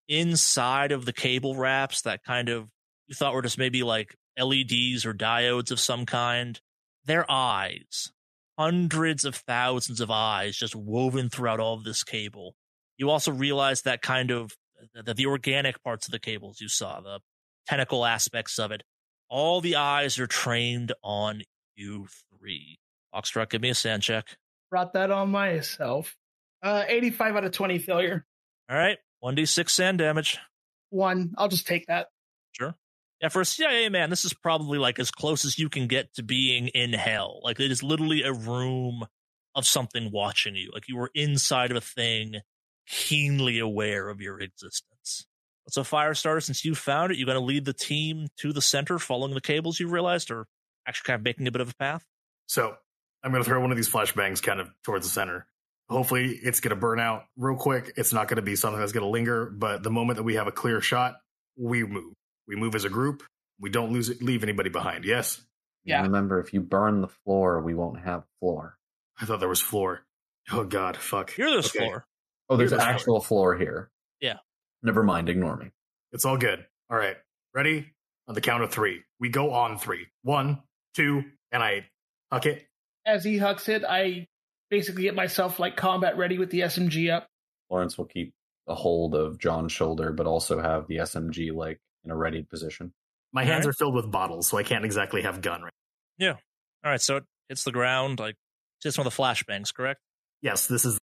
inside of the cable wraps that kind of you thought were just maybe like LEDs or diodes of some kind, they're eyes. Hundreds of thousands of eyes just woven throughout all of this cable. You also realize that kind of the, the organic parts of the cables you saw, the tentacle aspects of it, all the eyes are trained on you three. Foxtrot, give me a SAN check. Brought that on myself. Uh, 85 out of 20 failure. All right, 1d6 SAN damage. One. I'll just take that. Sure. Yeah, for a CIA man, this is probably like as close as you can get to being in hell. Like it is literally a room of something watching you. Like you were inside of a thing, keenly aware of your existence. So, Firestarter, since you found it, you're going to lead the team to the center, following the cables you realized, or actually kind of making a bit of a path? So I'm going to throw one of these flashbangs kind of towards the center. Hopefully, it's going to burn out real quick. It's not going to be something that's going to linger. But the moment that we have a clear shot, we move. We move as a group. We don't lose it, leave anybody behind. Yes. Yeah. Remember, if you burn the floor, we won't have floor. I thought there was floor. Oh God, fuck. Here, there's Okay. floor. Oh, there's Here's the actual floor here. Yeah. Never mind. Ignore me. It's all good. All right. Ready? On the count of three. We go on three. One, two, and I huck it. As he hucks it, I basically get myself like combat ready with the SMG up. Florence will keep a hold of John's shoulder, but also have the SMG like in a ready position. My hands right. are filled with bottles, so I can't exactly have gun right. Yeah. All right, so it hits the ground, like just one of the flashbangs, correct? Yes, this is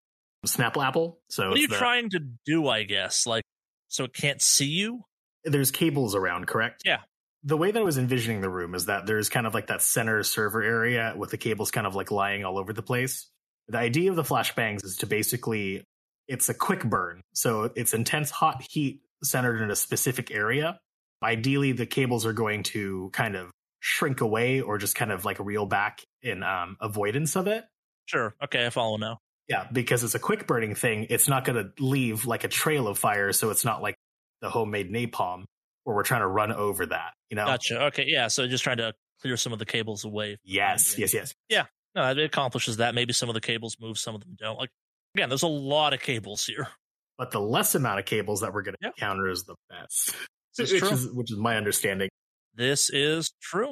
Snapple Apple. So What are you the- trying to do, I guess? Like, so it can't see you? there's cables around, correct? Yeah. The way that I was envisioning the room is that there's kind of like that center server area with the cables kind of like lying all over the place. The idea of the flashbangs is to basically it's a quick burn. So it's intense hot heat centered in a specific area. Ideally the cables are going to kind of shrink away or just kind of like reel back in um, avoidance of it. Sure. Okay, I follow now. Yeah, because it's a quick burning thing, it's not going to leave like a trail of fire. So it's not like the homemade napalm where we're trying to run over that. You know? Gotcha. Okay, yeah, so just trying to clear some of the cables away. Yes, Yes. yes, yes. No, it accomplishes that. Maybe some of the cables move, some of them don't. Like, again, there's a lot of cables here. But the less amount of cables that we're going to Yep. encounter is the best, [laughs] which is which is my understanding. This is true.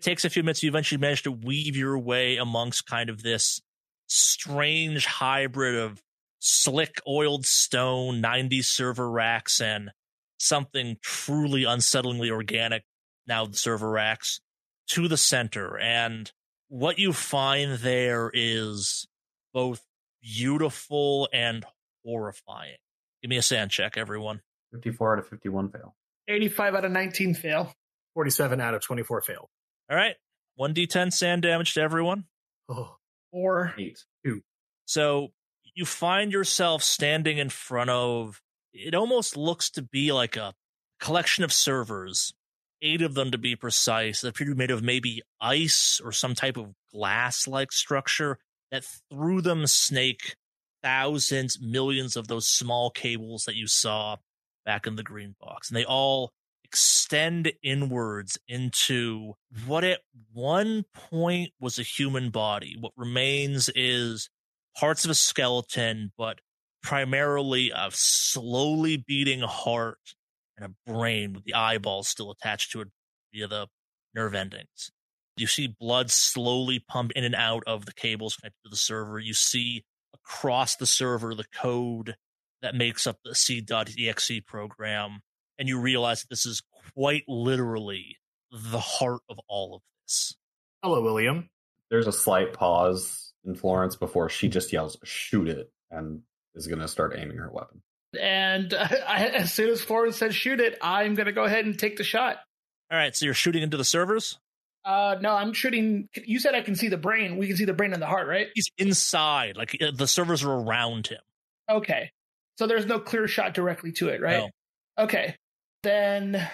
It takes a few minutes. You eventually manage to weave your way amongst kind of this strange hybrid of slick oiled stone, 90s server racks, and something truly unsettlingly organic, now the server racks, to the center. And what you find there is both beautiful and horrifying. Give me a SAN check, everyone. 54 out of 51 fail. 85 out of 19 fail. Forty-seven out of twenty-four fail. All right. 1d10 SAN damage to everyone. Oh, Or Eight. So you find yourself standing in front of it almost looks to be like a collection of servers, eight of them to be precise, that appear to be made of maybe ice or some type of glass like structure that through them snake thousands, millions of those small cables that you saw back in the green box. And they all extend inwards into what at one point was a human body. What remains is parts of a skeleton, but primarily a slowly beating heart and a brain with the eyeballs still attached to it via the nerve endings. You see blood slowly pump in and out of the cables connected to the server. You see across the server the code that makes up the C.exe program. And you realize that this is quite literally the heart of all of this. hello, William. There's a slight pause in Florence before she just yells, shoot it, and is going to start aiming her weapon. And uh, [laughs] I, as soon as Florence says shoot it, I'm gonna go ahead and take the shot. All right, so you're shooting into the servers? Uh, no, I'm shooting. You said I can see the brain. We can see the brain and the heart, right? He's inside, like uh, the servers are around him. Okay. So there's no clear shot directly to it, right? No. Okay. Then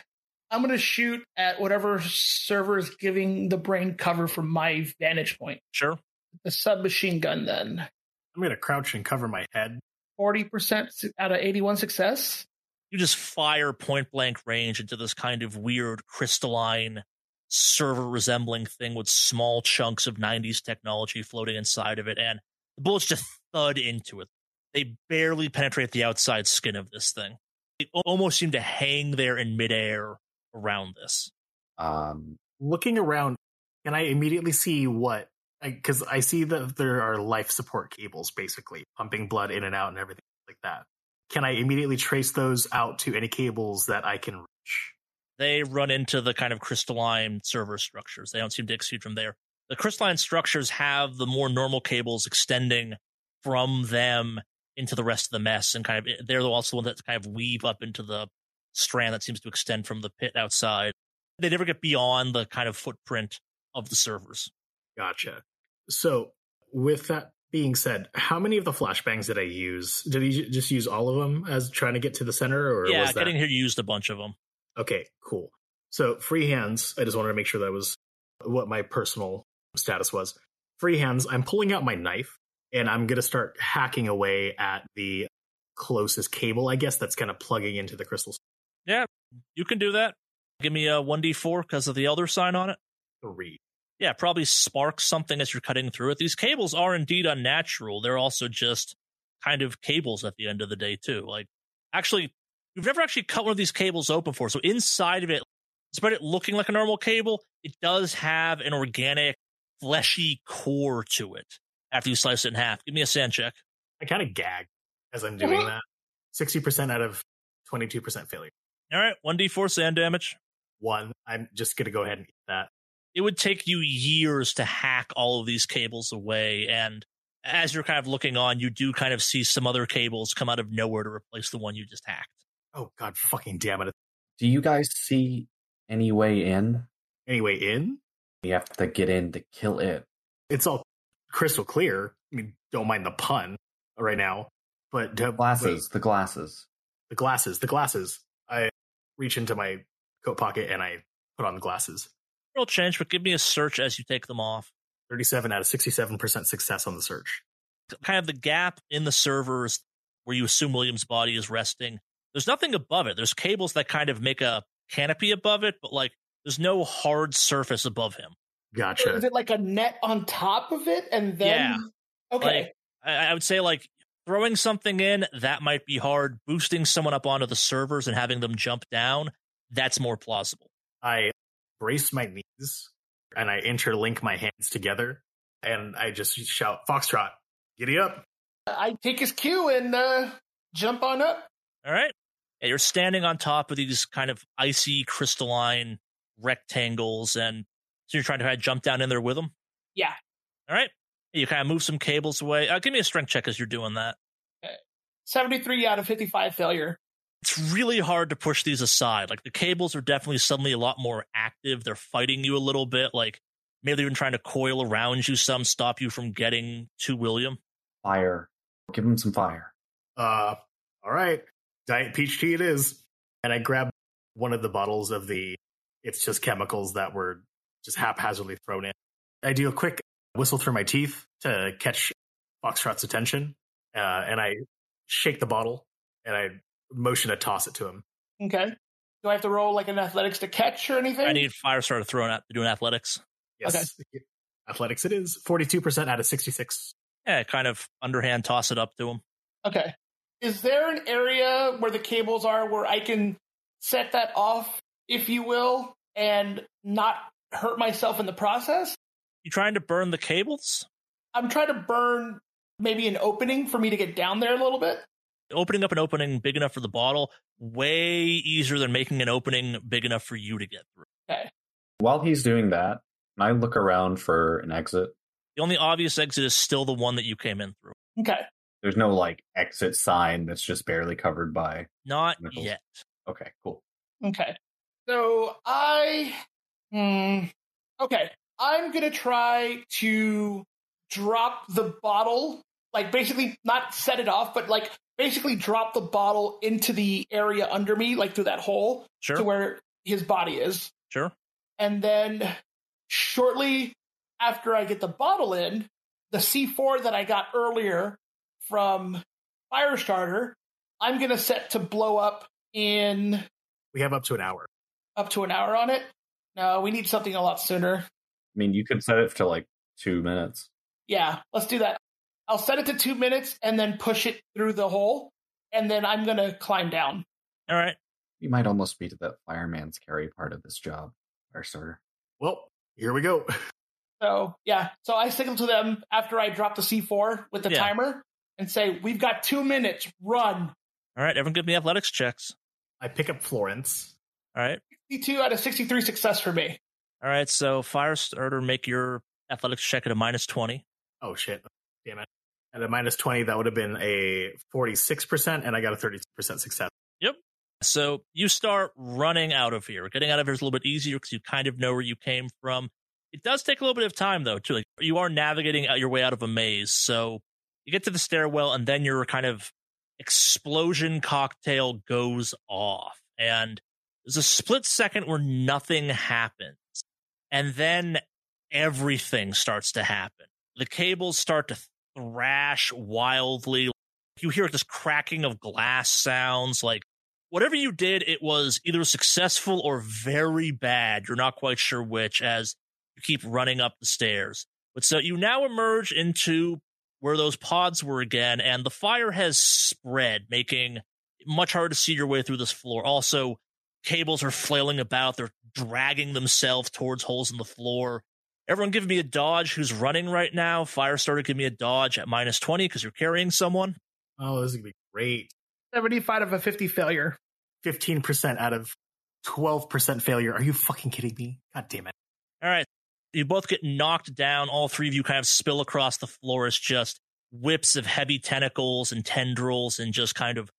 I'm going to shoot at whatever server is giving the brain cover from my vantage point. Sure. The submachine gun, then. I'm going to crouch and cover my head. 40% out of 81 success. You just fire point blank range into this kind of weird crystalline server resembling thing with small chunks of 90s technology floating inside of it, and the bullets just thud into it. They barely penetrate the outside skin of this thing. They almost seem to hang there in midair around this. Um, Looking around, can I immediately see what? Because I, see that there are life support cables, basically pumping blood in and out and everything like that. Can I immediately trace those out to any cables that I can reach? they run into the kind of crystalline server structures. They don't seem to exceed from there. The crystalline structures have the more normal cables extending from them into the rest of the mess, and kind of eh, they're also the one that kind of weave up into the strand that seems to extend from the pit outside. They never get beyond the kind of footprint of the servers. Gotcha. So, with that being said, how many of the flashbangs did I use? Did he just use all of them as trying to get to the center, or yeah, was that getting here used a bunch of them. okay? Cool. So free hands. I just wanted to make sure that was what my personal status was. Free hands. I'm pulling out my knife and I'm gonna start hacking away at the closest cable. I guess that's kind of plugging into the crystals. Yeah, you can do that. Give me a 1d4 because of the elder sign on it. Three. Yeah, probably spark something as you're cutting through it. These cables are indeed unnatural. They're also just kind of cables at the end of the day, too. Like, actually, you've never actually cut one of these cables open before. So inside of it, despite it looking like a normal cable, it does have an organic, fleshy core to it after you slice it in half. Give me a SAN check. I kind of gag as I'm doing Mhm. that. Sixty percent out of twenty-two percent failure. All right, 1d4 SAN damage. One. I'm just gonna go ahead and eat that. It would take you years to hack all of these cables away. And as you're kind of looking on, you do kind of see some other cables come out of nowhere to replace the one you just hacked. Oh god, fucking damn it! Do you guys see any way in? Any way in You have to get in to kill it. it's all crystal clear. I mean, don't mind the pun right now, but uh, Glasses, the glasses. the glasses, the glasses. I reach into my coat pocket and I put on the glasses. Roll change, but give me a search as you take them off. 37 out of 67% success on the search. Kind of the gap in the servers where you assume William's body is resting. There's nothing above it. There's cables that kind of make a canopy above it, but like there's no hard surface above him. Gotcha. Is it like a net on top of it, and then Yeah. okay, Like, I, I would say like throwing something in that might be hard. Boosting someone up onto the servers and having them jump down that's more plausible. I brace my knees and I interlink my hands together and I just shout, Foxtrot, giddy up. I take his cue and uh, jump on up. All right, yeah, you're standing on top of these kind of icy crystalline rectangles, and so you're trying to kind of jump down in there with them. Yeah. All right. You kind of move some cables away. Uh, give me a strength check as you're doing that. Seventy-three out of fifty-five failure. It's really hard to push these aside. Like the cables are definitely suddenly a lot more active. They're fighting you a little bit. Like maybe they're even trying to coil around you some, stop you from getting to William. Fire. Give him some fire. Uh, all right. Diet peach tea it is. And I grab one of the bottles of the, it's just chemicals that were just haphazardly thrown in. I do a quick whistle through my teeth to catch Foxtrot's attention. Uh, and I shake the bottle and I motion to toss it to him. Okay. Do I have to roll like an athletics to catch or anything? I need Firestarter throwing out doing athletics. Yes. Athletics it is. 42% out of 66. Yeah, kind of underhand toss it up to him. Okay. Is there an area where the cables are where I can set that off, if you will, and not hurt myself in the process? You trying to burn the cables? I'm trying to burn maybe an opening for me to get down there a little bit. Opening up an opening big enough for the bottle, way easier than making an opening big enough for you to get through. Okay. While he's doing that, I look around for an exit. The only obvious exit is still the one that you came in through. Okay. There's no like exit sign that's just barely covered by. Not Nichols. yet. Okay, cool. Okay. So I hmm okay. I'm gonna try to drop the bottle, like basically not set it off, but like basically drop the bottle into the area under me, like through that hole Sure. to where his body is. Sure. And then shortly after I get the bottle in, the C4 that I got earlier from Firestarter, I'm gonna set to blow up in We have up to an hour. up to an hour on it. No, we need something a lot sooner. I mean, you could set it to like two minutes. Yeah, let's do that. I'll set it to two minutes and then push it through the hole, and then I'm gonna climb down. All right. You might almost be to that fireman's carry part of this job, Firestarter. Well, here we go. So yeah, so I signal to them after I drop the C4 with the Yeah. timer and say, "We've got two minutes. Run." All right. Everyone give me athletics checks. I pick up Florence. All right. 62 out of 63 success for me. All right. So Firestarter, make your athletics check at a minus 20. Oh shit. Damn it. At a minus 20, that would have been a 46%, and I got a 30% success. Yep. So you start running out of here. Getting out of here is a little bit easier because you kind of know where you came from. It does take a little bit of time though, too. Like you are navigating your way out of a maze, so you get to the stairwell, and then your kind of explosion cocktail goes off, and there's a split second where nothing happens, and then everything starts to happen. The cables start to thrash wildly. You hear this cracking of glass sounds. Like whatever you did, it was either successful or very bad. You're not quite sure which as you keep running up the stairs. But so you now emerge into where those pods were again, and the fire has spread, making it much harder to see your way through this floor. Also, cables are flailing about, they're dragging themselves towards holes in the floor. Everyone give me a dodge who's running right now. Firestarter, give me a dodge at minus 20 because you're carrying someone. Oh, this is gonna be great. 75 of a 50 failure. Fifteen percent out of twelve percent failure. Are you fucking kidding me? God damn it! All right. You both get knocked down. All three of you kind of spill across the floor as just whips of heavy tentacles and tendrils and just kind of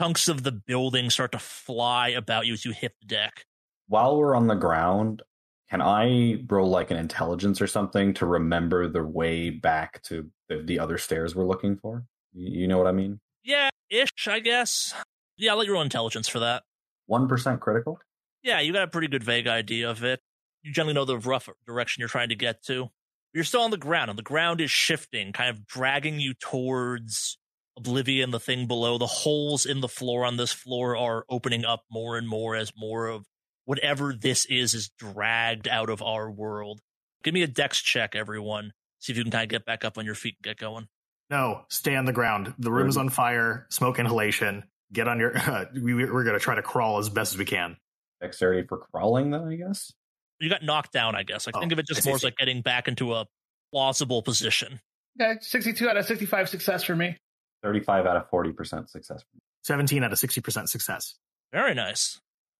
chunks of the building start to fly about you as you hit the deck. While we're on the ground, can I roll like an intelligence or something to remember the way back to the, the other stairs we're looking for? You know what I mean? Yeah, ish, I guess. Yeah, I'll let you roll intelligence for that. 1% critical? Yeah, you got a pretty good vague idea of it. You generally know the rough direction you're trying to get to. You're still on the ground, and the ground is shifting, kind of dragging you towards oblivion, the thing below. The holes in the floor on this floor are opening up more and more as more of whatever this is is dragged out of our world. Give me a dex check, everyone. See if you can kind of get back up on your feet and get going. No, stay on the ground. The room is on fire. Smoke inhalation. Get on your. [laughs] Uh, we, we're gonna try to crawl as best as we can. Dexterity for crawling, then, I guess? You got knocked down, I guess. I Oh, think of it just more as like getting back into a plausible position. Okay, 62 out of 65 success for me. 35 out of 40% success. Seventeen out of sixty percent success. Very nice.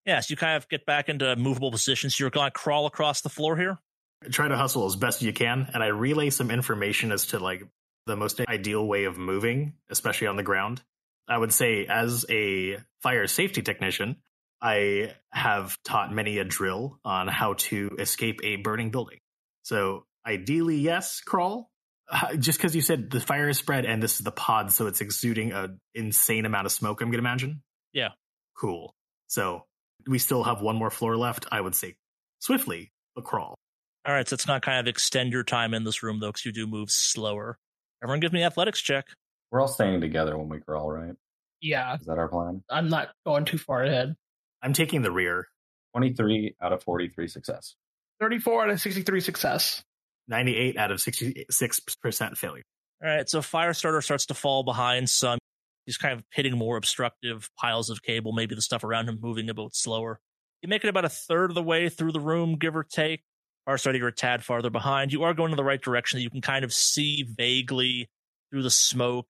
Yes, you kind of get back into movable positions. You're going to crawl across the floor here. Try to hustle as best you can, and I relay some information as to like the most ideal way of moving, especially on the ground. I would say, as a fire safety technician, I have taught many a drill on how to escape a burning building. So, ideally, yes, crawl. Uh, Just because you said the fire is spread and this is the pod, so it's exuding an insane amount of smoke, I'm going to imagine. Yeah. Cool. So, we still have one more floor left. I would say swiftly, but crawl. All right, so it's not kind of extend your time in this room though, because you do move slower. Everyone, give me an athletics check. We're all staying together when we crawl, right? Yeah, Is that our plan? I'm not going too far ahead. I'm taking the rear. 23 out of 43 success. 34 out of 63 success. 98 out of 66% failure. All right, so Firestarter starts to fall behind some. He's kind of hitting more obstructive piles of cable. Maybe the stuff around him moving a bit slower. You make it about a third of the way through the room, give or take. Firestarter, you're a tad farther behind. You are going in the right direction. You can kind of see vaguely through the smoke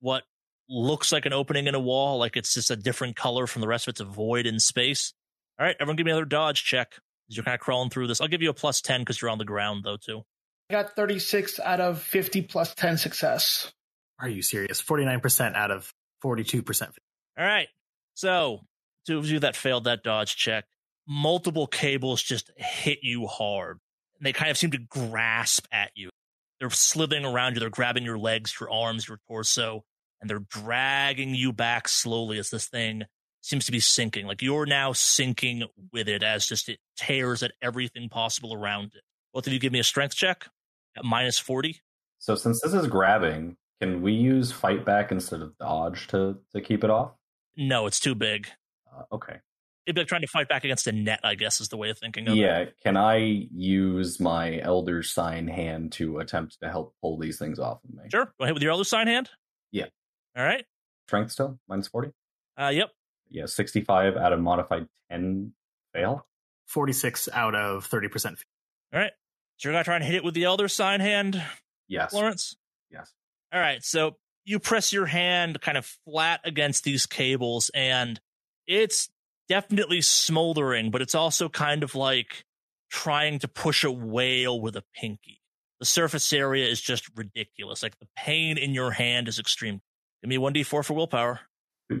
what looks like an opening in a wall, like it's just a different color from the rest of it. It's a void in space. All right, everyone, give me another dodge check as you're kind of crawling through this. I'll give you a plus 10 because you're on the ground, though, too. I got 36 out of 50 plus 10 success. Are you serious? 49% out of 42%. All right. So, two of you that failed that dodge check, multiple cables just hit you hard. They kind of seem to grasp at you. They're slithering around you. They're grabbing your legs, your arms, your torso, and they're dragging you back slowly as this thing seems to be sinking. Like you're now sinking with it as just it tears at everything possible around it. Both of you give me a strength check at minus 40. So since this is grabbing, can we use fight back instead of dodge to, to keep it off? No, it's too big. Uh, okay. It'd be like trying to fight back against a net, I guess, is the way of thinking of it. Yeah. Can I use my elder sign hand to attempt to help pull these things off of me? Sure. Go ahead with your elder sign hand. Yeah. All right. Strength still? Minus 40? Uh, yep. Yeah, 65 out of modified 10 fail. 46 out of 30%. All right. So you're going to try and hit it with the elder sign hand, Yes. Florence? Yes. All right. So you press your hand kind of flat against these cables, and it's definitely smoldering, but it's also kind of like trying to push a whale with a pinky. The surface area is just ridiculous. Like the pain in your hand is extreme. Give me 1d4 for willpower. Hmm.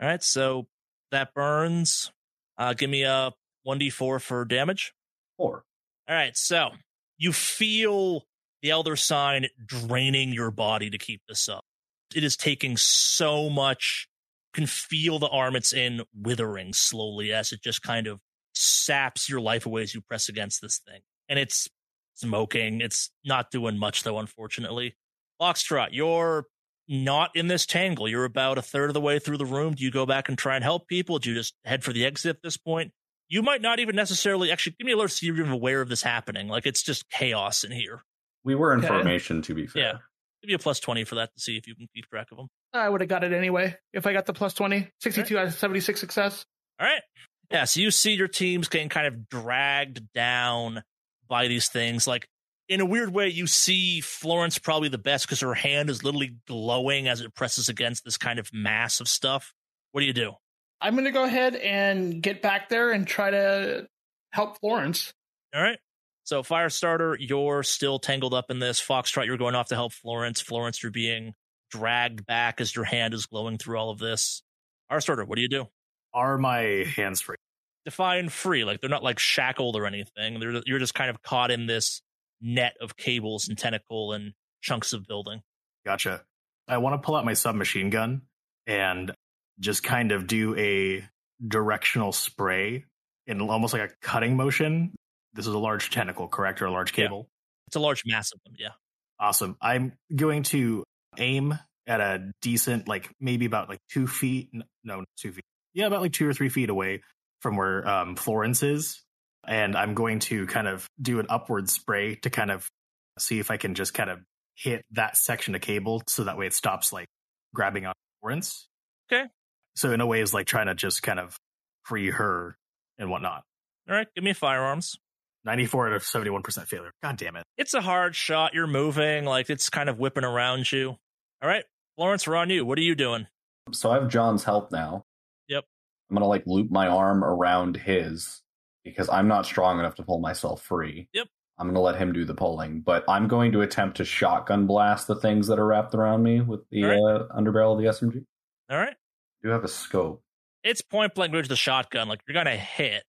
All right. So that burns. Uh, give me a 1d4 for damage. Four. All right, so you feel the elder sign draining your body to keep this up. It is taking so much. You can feel the arm it's in withering slowly as it just kind of saps your life away as you press against this thing. And it's smoking. It's not doing much though, unfortunately. Foxtrot, you're not in this tangle. You're about a third of the way through the room. Do you go back and try and help people? Do you just head for the exit at this point? You might not even necessarily actually give me a alert so you're even aware of this happening. Like it's just chaos in here. We were in Okay. formation, to be fair. Yeah. Give you a plus 20 for that to see if you can keep track of them. I would have got it anyway if I got the plus 20. 62 out of 76 success. All right. Yeah. So you see your teams getting kind of dragged down by these things. Like in a weird way, you see Florence probably the best because her hand is literally glowing as it presses against this kind of mass of stuff. What do you do? I'm going to go ahead and get back there and try to help Florence. All right. So Firestarter, you're still tangled up in this. Foxtrot, you're going off to help Florence. Florence, you're being dragged back as your hand is glowing through all of this. Firestarter, what do you do? Are my hands free? Define free, like they're not like shackled or anything. They're you're just kind of caught in this net of cables and tentacle and chunks of building. Gotcha. I want to pull out my submachine gun and just kind of do a directional spray in almost like a cutting motion. This is a large tentacle, correct? Or a large Yeah. cable? It's a large mass of them, yeah. Awesome. I'm going to aim at a decent, like maybe about like two feet. No, not two feet. Yeah, about like two or three feet away from where um, Florence is. And I'm going to kind of do an upward spray to kind of see if I can just kind of hit that section of cable so that way it stops like grabbing on Florence. Okay. So in a way, is like trying to just kind of free her and whatnot. All right, give me firearms. 94 out of 71% failure. God damn it. It's a hard shot. You're moving, like it's kind of whipping around you. All right, Florence, we're on you. What are you doing? So I have John's help now. Yep. I'm gonna like loop my arm around his because I'm not strong enough to pull myself free. Yep. I'm gonna let him do the pulling, but I'm going to attempt to shotgun blast the things that are wrapped around me with the All right. uh, underbarrel of the SMG. All right. I do have a scope. It's point blank range the shotgun. Like you're gonna hit.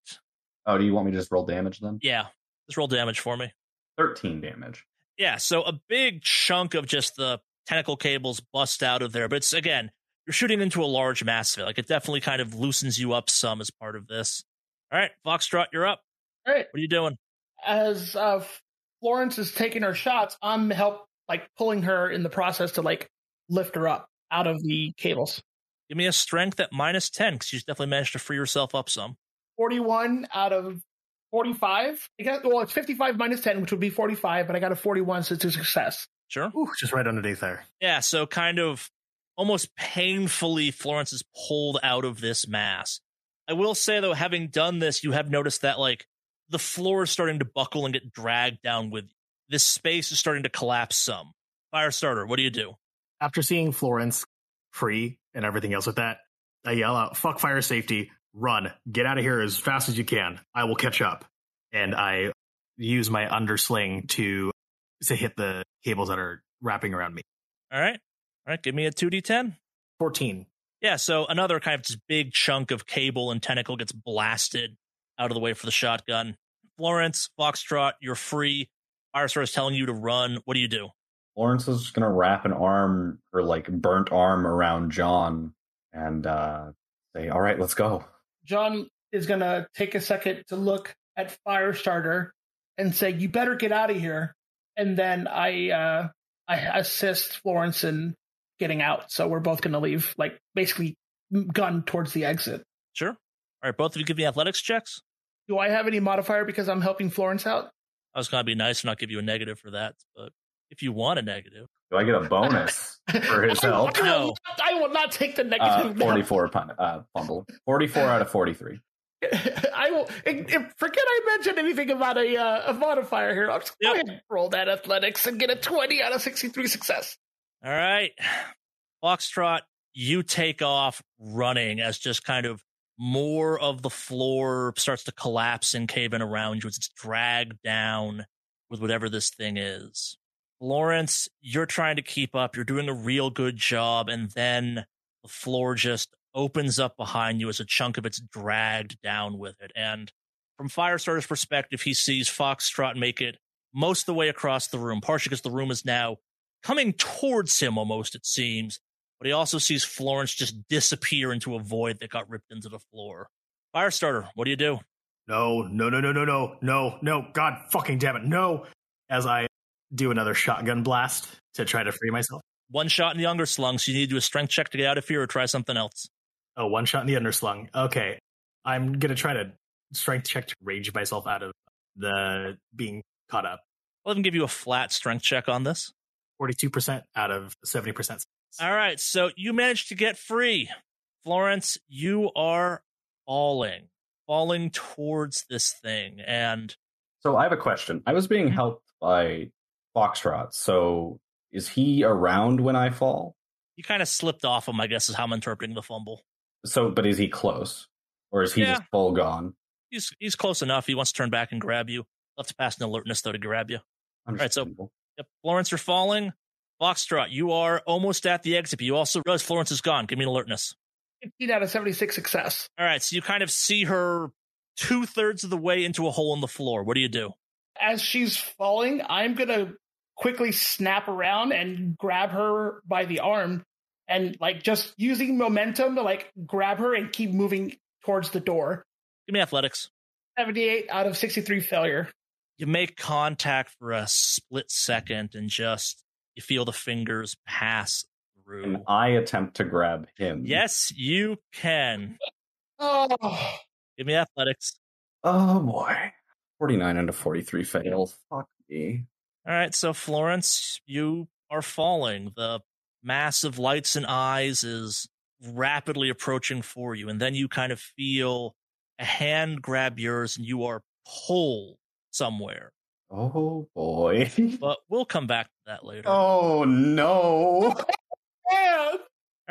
Oh, do you want me to just roll damage then? Yeah. Just roll damage for me. 13 damage. Yeah, so a big chunk of just the tentacle cables bust out of there, but it's again, you're shooting into a large mass of it. Like it definitely kind of loosens you up some as part of this. All right, Foxtrot, you're up. All right. What are you doing? As uh, Florence is taking her shots, I'm help like pulling her in the process to like lift her up out of the cables. Give me a strength at minus 10 because you definitely managed to free yourself up some. 41 out of 45. I got, well, it's 55 minus 10, which would be 45, but I got a 41, so it's a success. Sure. Ooh, just right underneath there. Yeah, so kind of almost painfully, Florence is pulled out of this mass. I will say, though, having done this, you have noticed that, like, the floor is starting to buckle and get dragged down with you. This space is starting to collapse some. Firestarter, what do you do? After seeing Florence free and everything else with that, I yell out, fuck fire safety, run, get out of here as fast as you can. I will catch up. And I use my undersling to to hit the cables that are wrapping around me. All right. All right. Give me a 2d10. 14. Yeah. So another kind of just big chunk of cable and tentacle gets blasted out of the way for the shotgun. Florence, Foxtrot, you're free. Firestar is telling you to run. What do you do? Florence is just gonna wrap an arm or like burnt arm around John and uh say, All right, let's go. John is going to take a second to look at Firestarter and say, "You better get out of here." And then I uh, I assist Florence in getting out. So we're both going to leave, like basically gun towards the exit. Sure. All right. Both of you give me athletics checks. Do I have any modifier because I'm helping Florence out? I was going to be nice and not give you a negative for that, but if you want a negative, Do I get a bonus for [laughs] his help? I will, No. not, I will not take the Uh, negative. 44 pun- uh, fumble. 44 out of 43. [laughs] I will if, if- forget I mentioned anything about a uh, a modifier here. I'll just go Yep. ahead and roll that athletics and get a twenty out of sixty three success. All right. Foxtrot, you take off running as just kind of more of the floor starts to collapse and cave in around you as it's dragged down with whatever this thing is. Florence, you're trying to keep up. You're doing a real good job. And then the floor just opens up behind you as a chunk of it's dragged down with it. And from Firestarter's perspective, he sees Foxtrot make it most of the way across the room, partially because the room is now coming towards him almost, it seems. But he also sees Florence just disappear into a void that got ripped into the floor. Firestarter, what do you do? No, no, no, no, no, no, no, no. God fucking damn it, no. As I do another shotgun blast to try to free myself. One shot in the underslung, so you need to do a strength check to get out of here or try something else. Oh, one shot in the underslung. Okay. I'm going to try to strength check to rage myself out of the being caught up. I'll even give you a flat strength check on this. 42% out of 70%. All right, so you managed to get free. Florence, you are falling, falling towards this thing. And So I have a question. I was being Mhm. helped by Foxtrot. So is he around when I fall? you kind of slipped off him, I guess, is how I'm interpreting the fumble. So, but is he close, or is he Yeah. just full gone? He's he's close enough. He wants to turn back and grab you. Love to pass an alertness though to grab you. All right, so- Yep, Florence, you're falling. Foxtrot, you are almost at the exit. But you also realize Florence is gone. Give me an alertness. 15 out of 76 success. All right, so you kind of see her two thirds of the way into a hole in the floor. What do you do? As she's falling, I'm going to quickly snap around and grab her by the arm and like just using momentum to like grab her and keep moving towards the door. Give me athletics. 78 out of 63 failure. You make contact for a split second and just you feel the fingers pass through. And I attempt to grab him. Yes, you can. Oh, Give me athletics. Oh boy. 49 into 43 fails. Fuck me. All right, so Florence, you are falling. The mass of lights and eyes is rapidly approaching for you, and then you kind of feel a hand grab yours and you are pulled somewhere. Oh boy. [laughs] But we'll come back to that later. oh no. [laughs] All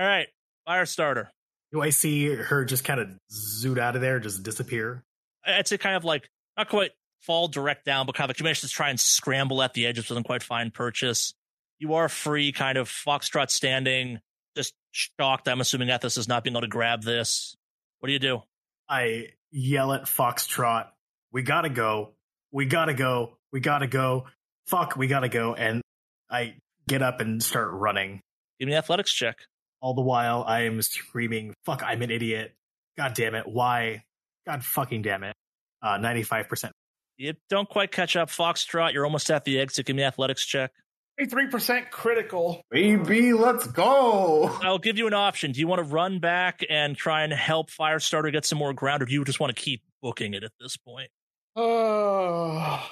right, Firestarter. Do I see her just kind of zoot out of there, just disappear? It's a kind of like not quite fall direct down, but kind of like you managed to try and scramble at the edge, which doesn't quite find purchase. You are free, kind of foxtrot standing, just shocked. I'm assuming Ethos is not being able to grab this. What do you do? I yell at Foxtrot, we gotta go, we gotta go, we gotta go, fuck, we gotta go. And I get up and start running. Give me an athletics check. All the while I am screaming, fuck, I'm an idiot. God damn it. Why? God fucking damn it. Uh, 95%. You don't quite catch up, Foxtrot. You're almost at the exit. Give me an athletics check. 83% critical. Baby, let's go. I'll give you an option. Do you want to run back and try and help Firestarter get some more ground, or do you just want to keep booking it at this point? Oh,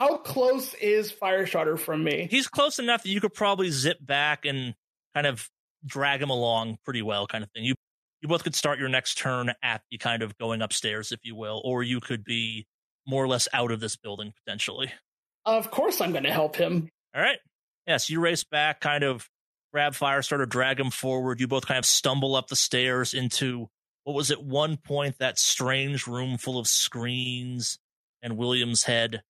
how close is Firestarter from me? He's close enough that you could probably zip back and kind of drag him along pretty well, kind of thing. You you both could start your next turn at the kind of going upstairs, if you will, or you could be more or less out of this building potentially. Of course, I'm going to help him. All right. Yes, you race back, kind of grab Firestarter, drag him forward. You both kind of stumble up the stairs into what was at one point that strange room full of screens and William's head.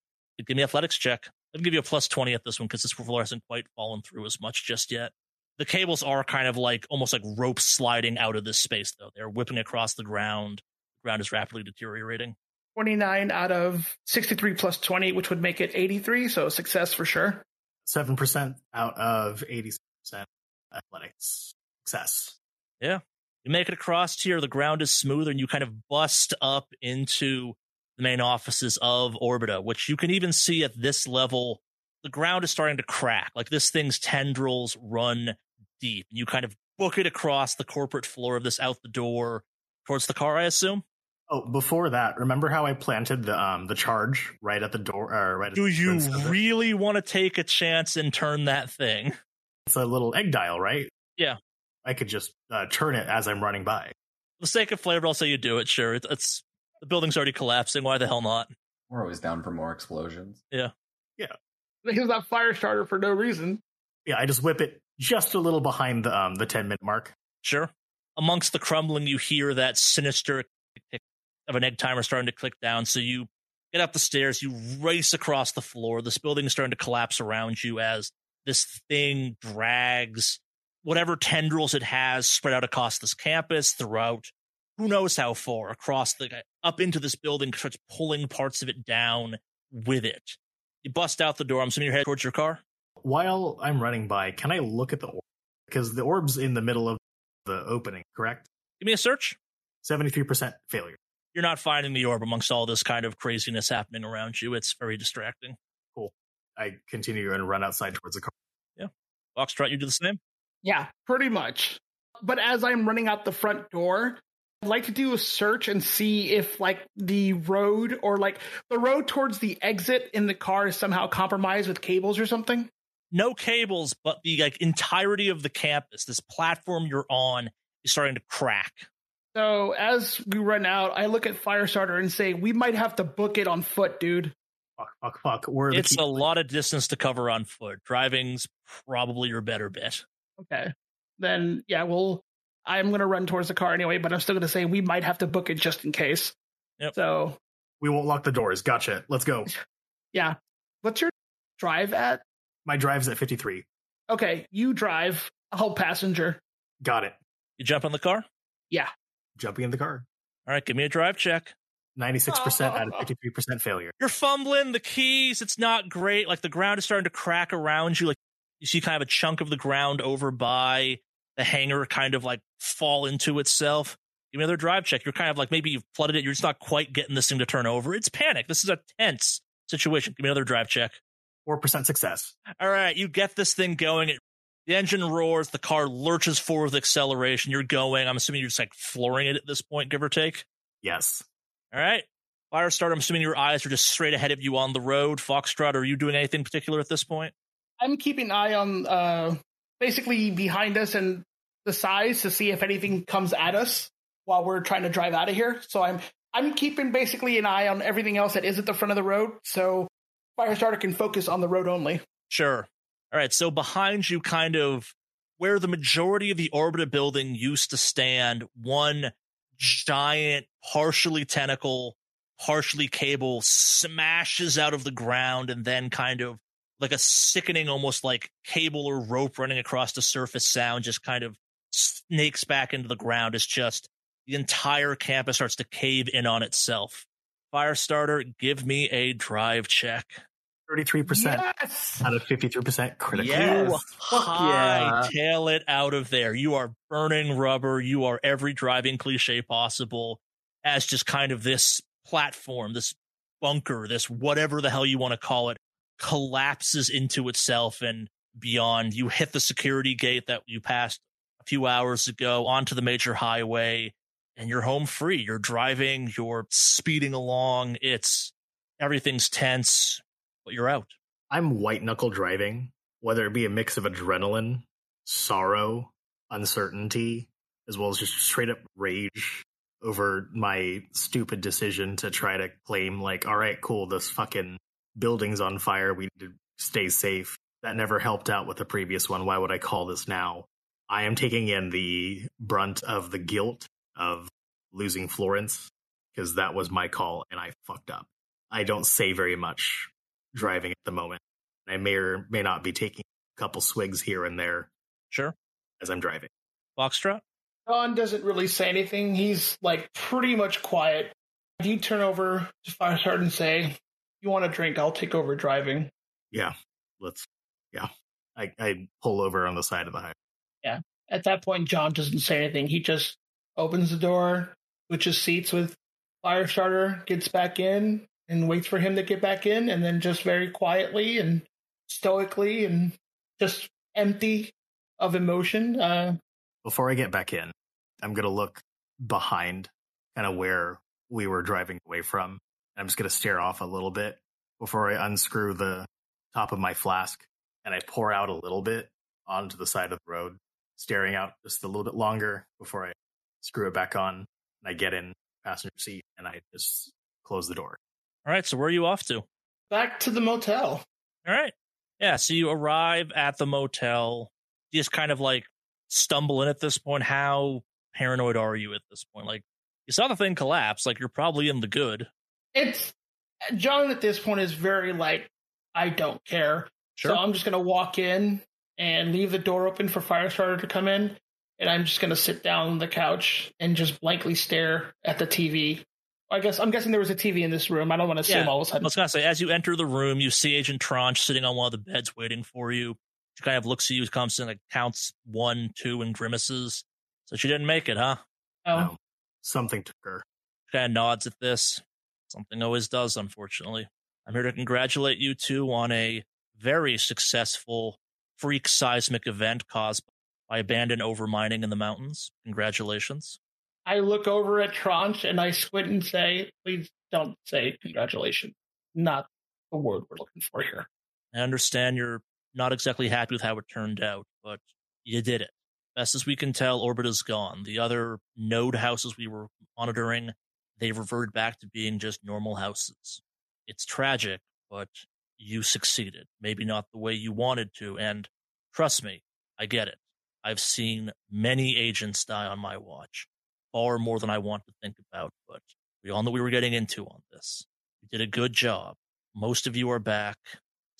Give me athletics check. Let me give you a plus 20 at this one because this floor hasn't quite fallen through as much just yet. The cables are kind of like almost like ropes sliding out of this space, though. They're whipping across the ground. The ground is rapidly deteriorating. 29 out of 63 plus 20, which would make it 83. So success for sure. 7% out of 86% athletics. Success. Yeah you make it across here, the ground is smoother, and you kind of bust up into the main offices of Orbita, which you can even see at this level. The ground is starting to crack. Like this thing's tendrils run deep. And you kind of book it across the corporate floor of this out the door towards the car, I assume. Oh, before that, remember how I planted the um the charge right at the door? Or right at Do the you front of it? really want to take a chance and turn that thing? It's a little egg dial, right? Yeah. I could just uh, turn it as I'm running by. For the sake of flavor, I'll say you do it. Sure, it's, it's the building's already collapsing. Why the hell not? We're always down for more explosions. He's not Firestarter for no reason. Yeah, I just whip it just a little behind the um the 10 minute mark. Sure. Amongst the crumbling, you hear that sinister of an egg timer starting to click down. So you get up the stairs, you race across the floor. This building is starting to collapse around you as this thing drags whatever tendrils it has spread out across this campus, throughout who knows how far, across the up into this building, starts pulling parts of it down with it. You bust out the door. I'm assuming you're headed towards your car. While I'm running by, can I look at the orb? Because the orb's in the middle of the opening, correct? Give me a search. 73% failure. You're not finding the orb amongst all this kind of craziness happening around you. It's very distracting. Cool. I continue and run outside towards the car. Yeah. Foxtrot, you do the same. Yeah, pretty much. But as I'm running out the front door, I'd like to do a search and see if like the road or like the road towards the exit in the car is somehow compromised with cables or something. No cables, but the like entirety of the campus, this platform you're on, is starting to crack. So as we run out, I look at Firestarter and say, "We might have to book it on foot, dude." Fuck, fuck, fuck. Where are It's a lot of distance to cover on foot. Driving's probably your better bet. Okay. Then yeah, well, I'm gonna run towards the car anyway, but I'm still gonna say we might have to book it just in case. Yep. So We won't lock the doors. Gotcha. Let's go. [laughs] yeah, what's your drive at? My drive's at 53. Okay, you drive. I'll passenger. Got it. You jump in the car. Yeah. Jumping in the car. All right, give me a drive check. 96% out of [laughs] 53% failure. You're fumbling the keys. It's not great. Like the ground is starting to crack around you. Like you see kind of a chunk of the ground over by the hangar kind of like fall into itself. Give me another drive check. You're kind of like maybe you've flooded it. You're just not quite getting this thing to turn over. It's panic. This is a tense situation. Give me another drive check. 4% success. All right, you get this thing going. It, the engine roars. The car lurches forward with acceleration. You're going. I'm assuming you're just like flooring it at this point, give or take. Yes. All right. Fire Firestarter, I'm assuming your eyes are just straight ahead of you on the road. Foxtrot, are you doing anything particular at this point? I'm keeping an eye on uh basically behind us and the sides to see if anything comes at us while we're trying to drive out of here. So I'm I'm keeping basically an eye on everything else that is at the front of the road, so Firestarter can focus on the road only. Sure. All right. So behind you, kind of where the majority of the Orbita building used to stand, one giant, partially tentacle, partially cable smashes out of the ground and then kind of like a sickening, almost like cable or rope running across the surface sound just kind of snakes back into the ground. It's just the entire campus starts to cave in on itself. Firestarter, give me a drive check. 33% Yes. out of 53% critical. Yes. You Fuck yeah. hightail it out of there. You are burning rubber. You are every driving cliche possible as just kind of this platform, this bunker, this whatever the hell you want to call it, collapses into itself and beyond. You hit the security gate that you passed a few hours ago onto the major highway and you're home free. You're driving, you're speeding along. It's everything's tense, but you're out. I'm white knuckle driving, whether it be a mix of adrenaline, sorrow, uncertainty, as well as just straight up rage over my stupid decision to try to claim, like, all right, cool, this fucking building's on fire. We need to stay safe. That never helped out with the previous one. Why would I call this now? I am taking in the brunt of the guilt of losing Florence because that was my call and I fucked up. I don't say very much driving at the moment. I may or may not be taking a couple swigs here and there Sure. as I'm driving. Foxtrot? Don doesn't really say anything. He's like pretty much quiet. You turn over to Firestarter and say, "You want a drink? I'll take over driving." Yeah, let's. Yeah, I, I pull over on the side of the highway. Yeah. At that point, John doesn't say anything. He just opens the door, switches seats with Firestarter, gets back in, and waits for him to get back in, and then just very quietly and stoically and just empty of emotion, uh, Before I get back in, I'm gonna look behind, kind of where we were driving away from. I'm just gonna stare off a little bit before I unscrew the top of my flask and I pour out a little bit onto the side of the road, staring out just a little bit longer before I screw it back on. And I get in passenger seat and I just close the door. All right. So where are you off to? back to the motel. All right. Yeah. So you arrive at the motel. You just kind of like stumble in at this point. How paranoid are you at this point? Like you saw the thing collapse. Like you're probably in the good. It's John at this point is very like, I don't care. Sure. So I'm just gonna walk in and leave the door open for Firestarter to come in, and I'm just gonna sit down on the couch and just blankly stare at the TV I guess I'm guessing there was a TV in this room. I don't want to assume Yeah, all of a I sudden. was gonna say, as you enter the room, you see Agent Tranche sitting on one of the beds waiting for you. She kind of looks at you, comes in, like counts one, two, and grimaces. So she didn't make it, huh? Oh, No. Something took her. kind of nods at this. Something always does, unfortunately. I'm here to congratulate you two on a very successful freak seismic event caused by abandoned overmining in the mountains. Congratulations. I look over at Tranche and I squint and say, "Please don't say congratulations. Not the word we're looking for here." I understand you're not exactly happy with how it turned out, but you did it. Best as we can tell, Orbit is gone. The other node houses we were monitoring, they reverted back to being just normal houses. It's tragic, but you succeeded. Maybe not the way you wanted to, and trust me, I get it. I've seen many agents die on my watch, far more than I want to think about, but we all know we were getting into on this. You did a good job. Most of you are back.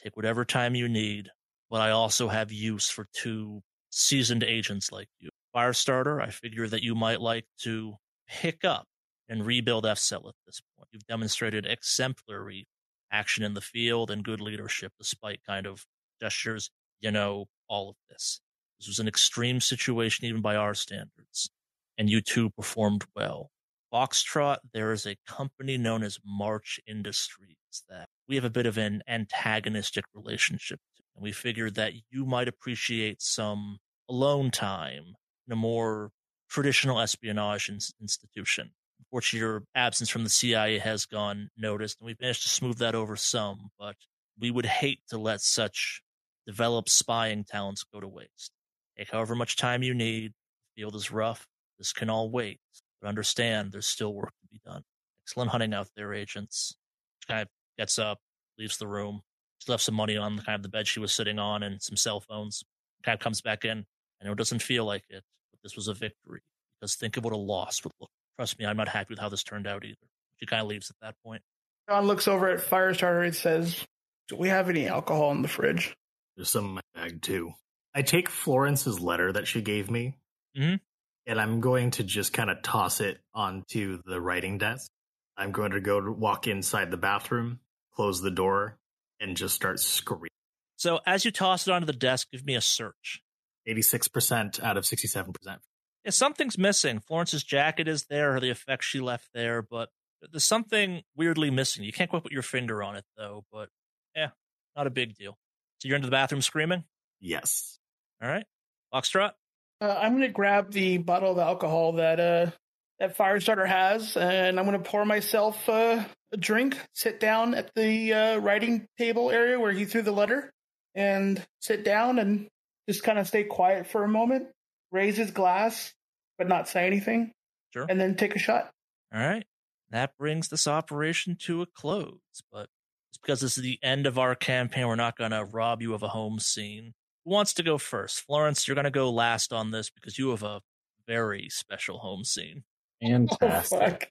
Take whatever time you need, but I also have use for two seasoned agents like you. Firestarter, I figure that you might like to pick up and rebuild FCEL at this point. You've demonstrated exemplary action in the field and good leadership despite kind of gestures, you know, all of this. This was an extreme situation even by our standards, and you two performed well. Foxtrot, there is a company known as March Industries that we have a bit of an antagonistic relationship to. And we figured that you might appreciate some alone time in a more traditional espionage ins- institution. Unfortunately, your absence from the CIA has gone noticed, and we've managed to smooth that over some, but we would hate to let such developed spying talents go to waste. Take however much time you need. The field is rough. This can all wait. But understand there's still work to be done. Excellent hunting out there, agents. She kind of gets up, leaves the room. She left some money on the kind of the bed she was sitting on and some cell phones. Kind of comes back in. I know it doesn't feel like it, but this was a victory. Because think of what a loss would look. Trust me, I'm not happy with how this turned out either. She kind of leaves at that point. John looks over at Firestarter and says, "Do we have any alcohol in the fridge?" There's some in my bag too. I take Florence's letter that she gave me, Mhm. and I'm going to just kind of toss it onto the writing desk. I'm going to go walk inside the bathroom, close the door, and just start screaming. So as you toss it onto the desk, give me a search. 86% out of 67%. Yeah, something's missing. Florence's jacket is there, the effects she left there, but there's something weirdly missing. You can't quite put your finger on it though, but yeah, not a big deal. So you're into the bathroom screaming? Yes. All right. Foxtrot? Uh, I'm gonna grab the bottle of alcohol that uh that Firestarter has, and I'm gonna pour myself uh, a drink. Sit down at the uh, writing table area where he threw the letter, and sit down and just kind of stay quiet for a moment. Raise his glass, but not say anything, Sure. and then take a shot. All right. That brings this operation to a close, but it's because this is the end of our campaign. We're not going to rob you of a home scene. Who wants to go first? Florence, you're going to go last on this because you have a very special home scene. [laughs] Fantastic. Oh, fuck.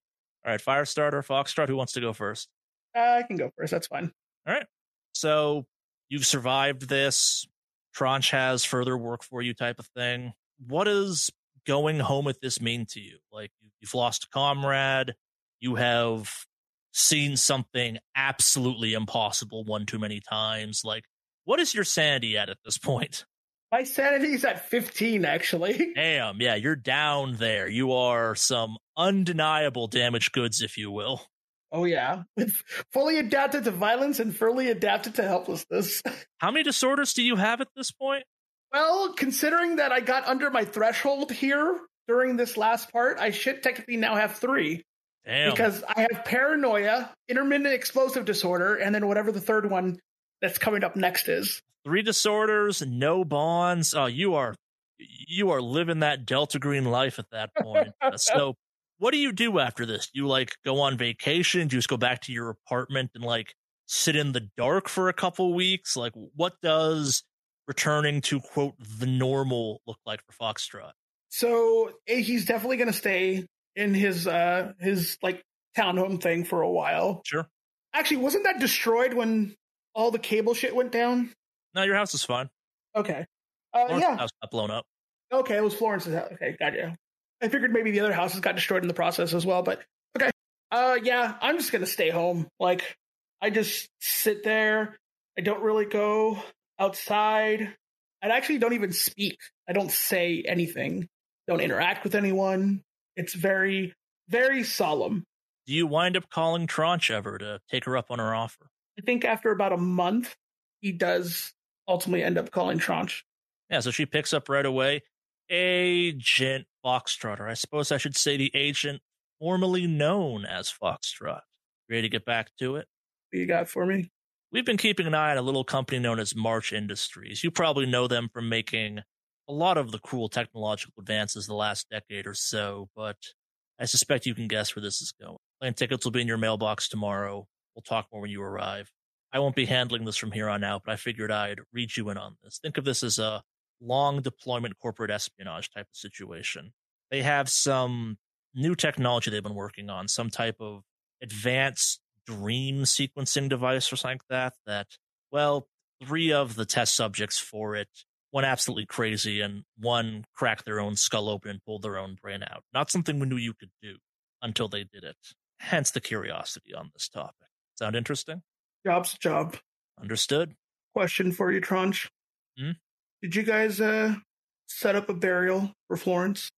All right, Firestarter, Foxtrot, who wants to go first? Uh, I can go first. That's fine. All right. So you've survived this. Tranche has further work for you, type of thing. What does going home with this mean to you? Like you've lost a comrade, you have seen something absolutely impossible one too many times. Like, what is your sanity at at this point? My sanity's at 15, actually. [laughs] Damn, yeah, you're down there. You are some undeniable damaged goods, if you will. Oh yeah, [laughs] fully adapted to violence and fully adapted to helplessness. [laughs] How many disorders do you have at this point? Well, considering that I got under my threshold here during this last part, I should technically now have three Damn. because I have paranoia, intermittent explosive disorder, and then whatever the third one that's coming up next is. three disorders, no bonds. Oh, you are you are living that Delta Green life at that point. [laughs] Uh, so, what do you do after this? You like go on vacation? Do you just go back to your apartment and like sit in the dark for a couple weeks? Like, what does returning to quote the normal look like for Foxtrot? So he's definitely going to stay in his uh his like townhome thing for a while. Sure. Actually, wasn't that destroyed when all the cable shit went down? No, your house is fine. Okay. Uh, Florence's yeah. house got blown up. Okay, it was Florence's house. Okay, gotcha. I figured maybe the other houses got destroyed in the process as well, but okay. Uh, yeah, I'm just gonna stay home. Like, I just sit there. I don't really go outside. I actually don't even speak. I don't say anything. Don't interact with anyone. It's very, very solemn. Do you wind up calling Tranche ever to take her up on her offer? I think after about a month, he does ultimately end up calling Tranche. Yeah, so she picks up right away. Agent Foxtrotter. I suppose I should say the agent formerly known as Foxtrot. Ready to get back to it? What you got for me? We've been keeping an eye on a little company known as March Industries. You probably know them from making a lot of the cool technological advances the last decade or so, but I suspect you can guess where this is going. Plane tickets will be in your mailbox tomorrow. We'll talk more when you arrive. I won't be handling this from here on out, but I figured I'd read you in on this. Think of this as a long deployment corporate espionage type of situation. They have some new technology they've been working on, some type of advanced dream sequencing device or something like that. That, well, three of the test subjects for it went absolutely crazy, and one cracked their own skull open and pulled their own brain out. Not something we knew you could do until they did it. Hence the curiosity on this topic. Sound interesting? Job's a job. Understood. Question for you, Tranche. Hmm? Did you guys uh, set up a burial for Florence?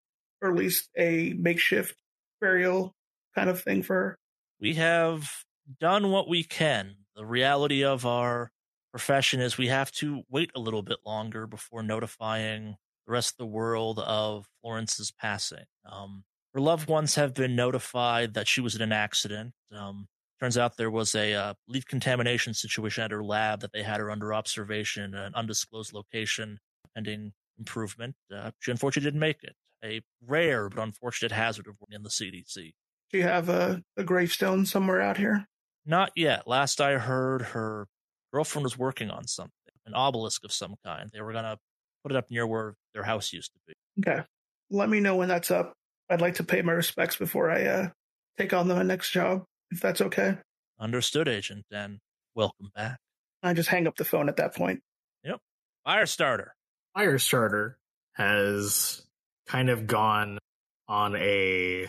Or at least a makeshift burial kind of thing for her? We have done what we can. The reality of our profession is we have to wait a little bit longer before notifying the rest of the world of Florence's passing. Um, her loved ones have been notified that she was in an accident. Um, turns out there was a uh, lead contamination situation at her lab that they had her under observation in an undisclosed location pending improvement. Uh, she unfortunately didn't make it. A rare but unfortunate hazard of working in the CDC. Do you have a, a gravestone somewhere out here? Not yet. Last I heard, her girlfriend was working on something, an obelisk of some kind. They were going to put it up near where their house used to be. Okay. Let me know when that's up. I'd like to pay my respects before I uh, take on the next job, if that's okay. Understood, Agent, and welcome back. I just hang up the phone at that point. Yep. Firestarter. Firestarter has kind of gone on a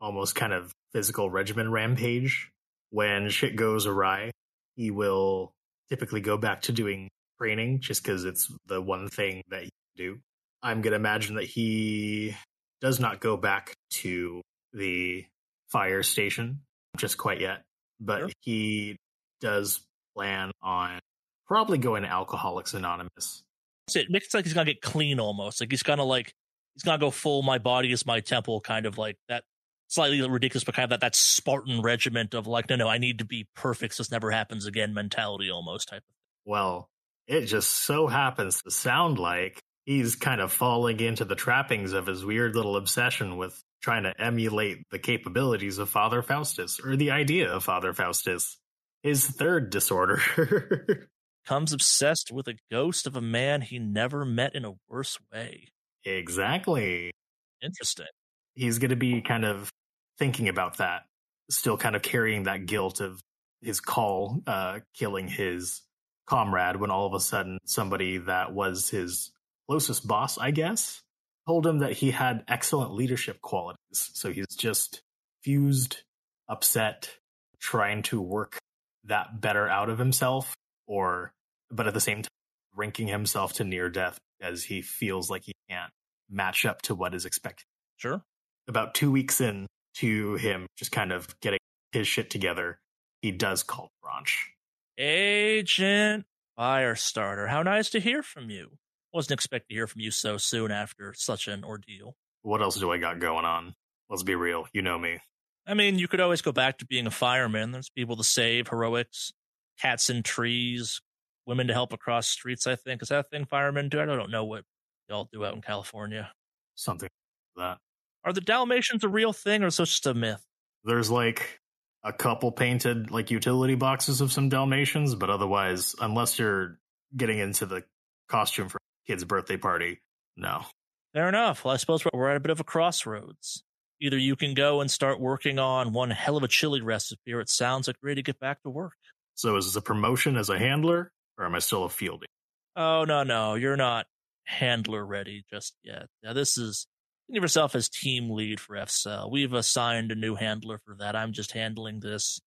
almost kind of physical regimen rampage. When shit goes awry, he will typically go back to doing training just because it's the one thing that you do. I'm going to imagine that he does not go back to the fire station just quite yet, but Sure. he does plan on probably going to Alcoholics Anonymous. It makes like he's gonna get clean almost. Like he's gonna like he's gonna go full my body is my temple kind of like that slightly ridiculous but kind of that that Spartan regiment of like, no no, I need to be perfect so this never happens again mentality almost type of thing. Well, it just so happens to sound like he's kind of falling into the trappings of his weird little obsession with trying to emulate the capabilities of Father Faustus, or the idea of Father Faustus. His third disorder. [laughs] Comes obsessed with a ghost of a man he never met in a worse way. exactly. Interesting. He's going to be kind of thinking about that, still kind of carrying that guilt of his call, uh, killing his comrade when all of a sudden somebody that was his closest boss, I guess, told him that he had excellent leadership qualities. So he's just fused, upset, trying to work that better out of himself, or, but at the same time, ranking himself to near death as he feels like he can't match up to what is expected. Sure. About two weeks in to him just kind of getting his shit together, he does call Tranche. Agent Firestarter, how nice to hear from you. Wasn't expecting to hear from you so soon after such an ordeal. What else do I got going on? Let's be real. You know me. I mean, you could always go back to being a fireman. There's people to save, heroics, cats in trees, women to help across streets, I think. Is that a thing firemen do? I don't know what y'all do out in California. Something like that. Are the Dalmatians a real thing or is this just a myth? There's like a couple painted like utility boxes of some Dalmatians, but otherwise, unless you're getting into the costume for kid's birthday party, no. Fair enough. Well, I suppose we're- at a bit of a crossroads. Either you can go and start working on one hell of a chili recipe, or it sounds like ready to get back to work. So is this a promotion as a handler, or am I still a fielding? Oh no, no, you're not handler ready just yet. Now this is think of yourself as team lead for FCell. We've assigned a new handler for that. I'm just handling this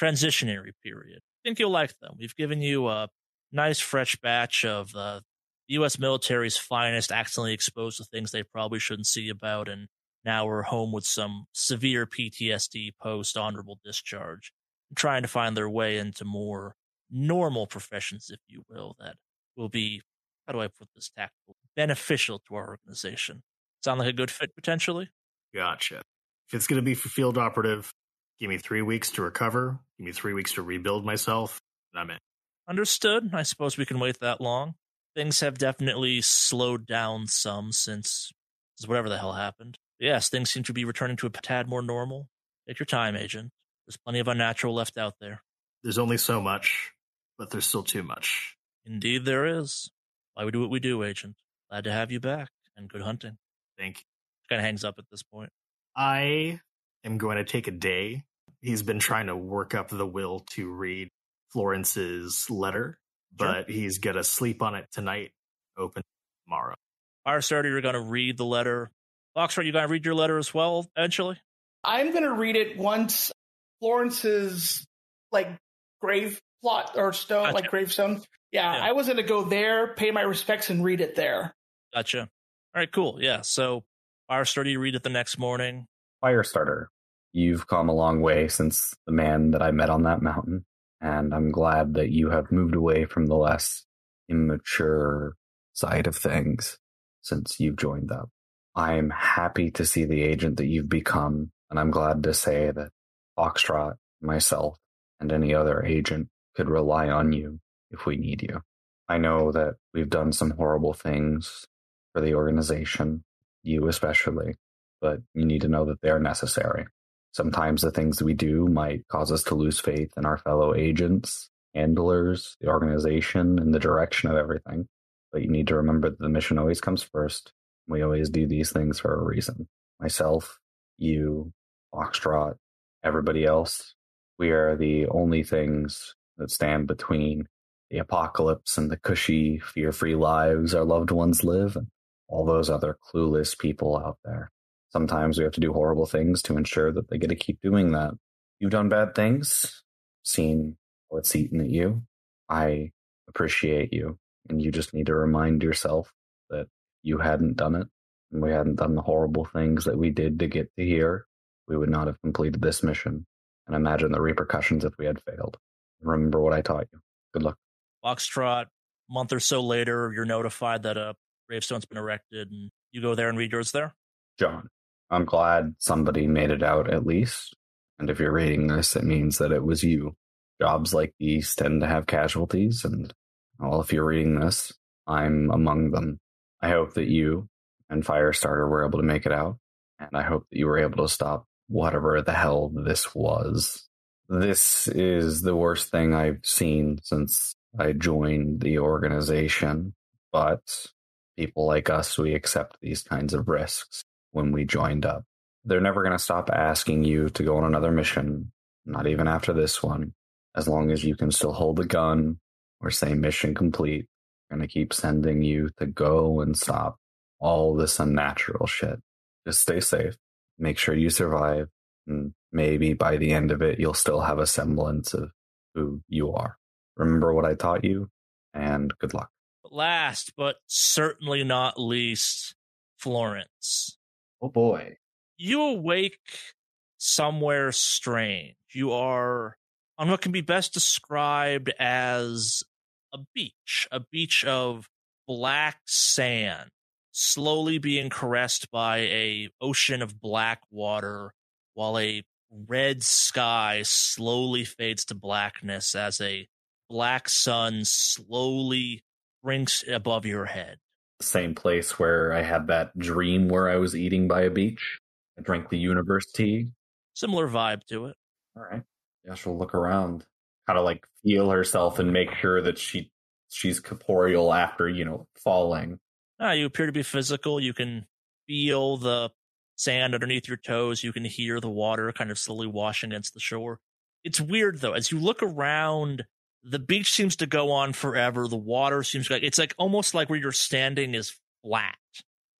transitionary period. I think you'll like them. We've given you a nice fresh batch of uh, the U.S. military's finest accidentally exposed to things they probably shouldn't see about, and now we're home with some severe PTSD post honorable discharge, trying to find their way into more normal professions, if you will, that will be, how do I put this tactfully, beneficial to our organization. Sound like a good fit potentially? Gotcha. If it's going to be for field operative, give me three weeks to recover. Give me three weeks to rebuild myself, and I'm in. Understood. I suppose we can wait that long. Things have definitely slowed down some since whatever the hell happened. Yes, things seem to be returning to a tad more normal. Take your time, Agent. There's plenty of unnatural left out there. There's only so much, but there's still too much. Indeed, there is. Why we do what we do, Agent. Glad to have you back, and good hunting. Thank you. Kind of hangs up at this point. I am going to take a day. He's been trying to work up the will to read Florence's letter, but sure. he's going to sleep on it tonight, open tomorrow. Firestarter, you're going to read the letter. Foxtrot, you going to read your letter as well eventually? I'm going to read it once Florence's like grave plot or stone, gotcha. like gravestone. Yeah, yeah, I was going to go there, pay my respects, and read it there. Gotcha. All right, cool. Yeah, so Firestarter, you read it the next morning. Firestarter, you've come a long way since the man that I met on that mountain and I'm glad that you have moved away from the less immature side of things since you've joined up. I'm happy to see the agent that you've become, and I'm glad to say that Foxtrot, myself, and any other agent could rely on you if we need you. I know that we've done some horrible things for the organization, you especially, but you need to know that they're necessary. Sometimes the things we do might cause us to lose faith in our fellow agents, handlers, the organization, and the direction of everything. But you need to remember that the mission always comes first. We always do these things for a reason. Myself, you, Foxtrot, everybody else, we are the only things that stand between the apocalypse and the cushy, fear free lives our loved ones live, and all those other clueless people out there. Sometimes we have to do horrible things to ensure that they get to keep doing that. You've done bad things, seen what's eaten at you. I appreciate you. And you just need to remind yourself that you hadn't done it and we hadn't done the horrible things that we did to get to here. We would not have completed this mission. And imagine the repercussions if we had failed. Remember what I taught you. Good luck. Foxtrot, a month or so later, you're notified that a gravestone's been erected and you go there and read yours there? John. I'm glad somebody made it out at least. And if you're reading this, it means that it was you. Jobs like these tend to have casualties, and well, if you're reading this, I'm among them. I hope that you and Firestarter were able to make it out, and I hope that you were able to stop whatever the hell this was. This is the worst thing I've seen since I joined the organization, but people like us, we accept these kinds of risks when we joined up. They're never going to stop asking you to go on another mission, not even after this one. As long as you can still hold a gun or say mission complete, they're going to keep sending you to go and stop all this unnatural shit. Just stay safe. Make sure you survive. And maybe by the end of it, you'll still have a semblance of who you are. Remember what I taught you, and good luck. Last but certainly not least, Florence. Oh boy. You awake somewhere strange. You are on what can be best described as a beach, a beach of black sand, slowly being caressed by a ocean of black water, while a red sky slowly fades to blackness as a black sun slowly brinks above your head same place where I had that dream where I was eating by a beach. I drank the universe tea. Similar vibe to it. All right. Yeah, she'll look around, how to like feel herself and make sure that she she's corporeal after, you know, falling. Ah, you appear to be physical. You can feel the sand underneath your toes. You can hear the water kind of slowly washing against the shore. It's weird though, as you look around the beach seems to go on forever. The water seems like it's like almost like where you're standing is flat.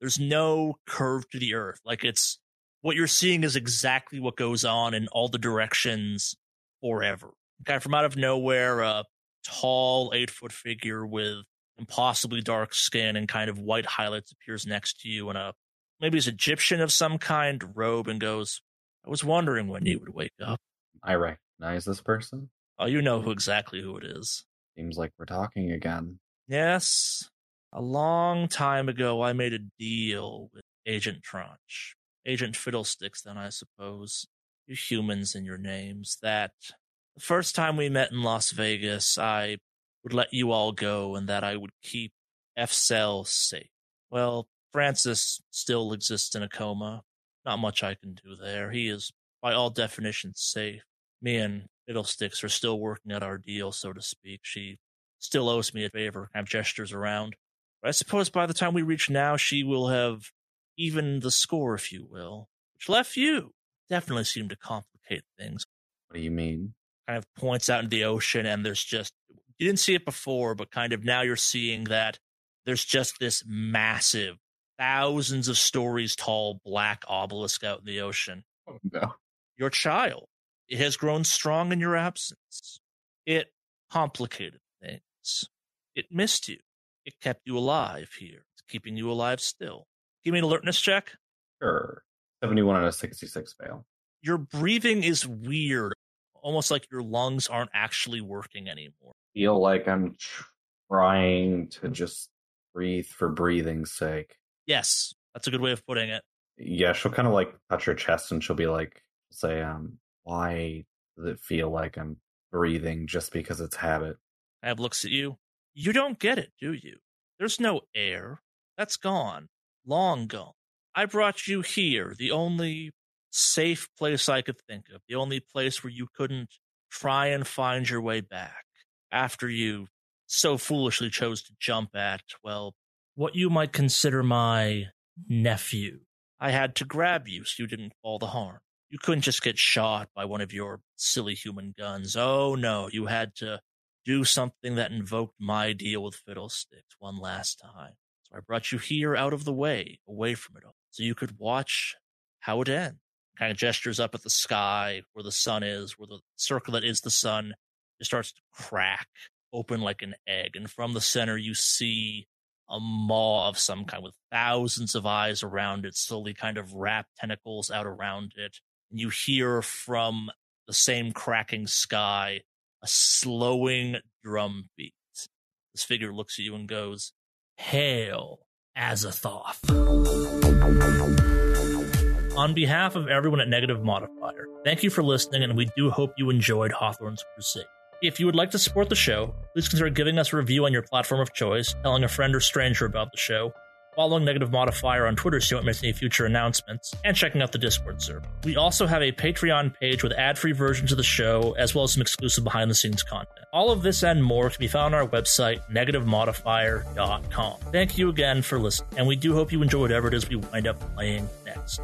There's no curve to the earth. Like it's what you're seeing is exactly what goes on in all the directions forever. Kind of from out of nowhere, a tall eight foot figure with impossibly dark skin and kind of white highlights appears next to you in a maybe he's Egyptian of some kind robe and goes, I was wondering when you would wake up. I recognize this person. Oh, you know who exactly who it is. Seems like we're talking again. Yes. A long time ago, I made a deal with Agent Tranche. Agent Fiddlesticks, then, I suppose. You humans and your names. That the first time we met in Las Vegas, I would let you all go and that I would keep F Cell safe. Well, Francis still exists in a coma. Not much I can do there. He is, by all definitions, safe. Me and Fiddlesticks are still working out our deal, so to speak. She still owes me a favor. Kind of gestures around. But I suppose by the time we reach now, she will have evened the score, if you will. Which left you definitely seemed to complicate things. What do you mean? Kind of points out into the ocean, and there's just you didn't see it before, but kind of now you're seeing that there's just this massive, thousands of stories tall black obelisk out in the ocean. Oh, no. Your child. It has grown strong in your absence. It complicated things. It missed you. It kept you alive here. It's keeping you alive still. Give me an alertness check. Sure. 71 out of 66 fail. Your breathing is weird, almost like your lungs aren't actually working anymore. Feel like I'm trying to just breathe for breathing's sake. Yes, that's a good way of putting it. Yeah, she'll kind of like touch her chest and she'll be like, say, um, does it feel like I'm breathing just because it's habit? Ab looks at you. You don't get it, do you? There's no air. That's gone. Long gone. I brought you here, the only safe place I could think of, the only place where you couldn't try and find your way back after you so foolishly chose to jump at, well, what you might consider my nephew. I had to grab you so you didn't fall the harm. You couldn't just get shot by one of your silly human guns. Oh no, you had to do something that invoked my deal with Fiddlesticks one last time. So I brought you here out of the way, away from it all, so you could watch how it ends. Kind of gestures up at the sky where the sun is, where the circle that is the sun just starts to crack open like an egg. And from the center, you see a maw of some kind with thousands of eyes around it, slowly kind of wrap tentacles out around it. And you hear from the same cracking sky a slowing drum beat. This figure looks at you and goes, Hail, Azathoth. On behalf of everyone at Negative Modifier, thank you for listening, and we do hope you enjoyed Hawthorne's Crusade. If you would like to support the show, please consider giving us a review on your platform of choice, telling a friend or stranger about the show, following Negative Modifier on Twitter so you don't miss any future announcements, and checking out the Discord server. We also have a Patreon page with ad free versions of the show, as well as some exclusive behind the scenes content. All of this and more can be found on our website, negativemodifier.com. Thank you again for listening, and we do hope you enjoy whatever it is we wind up playing next.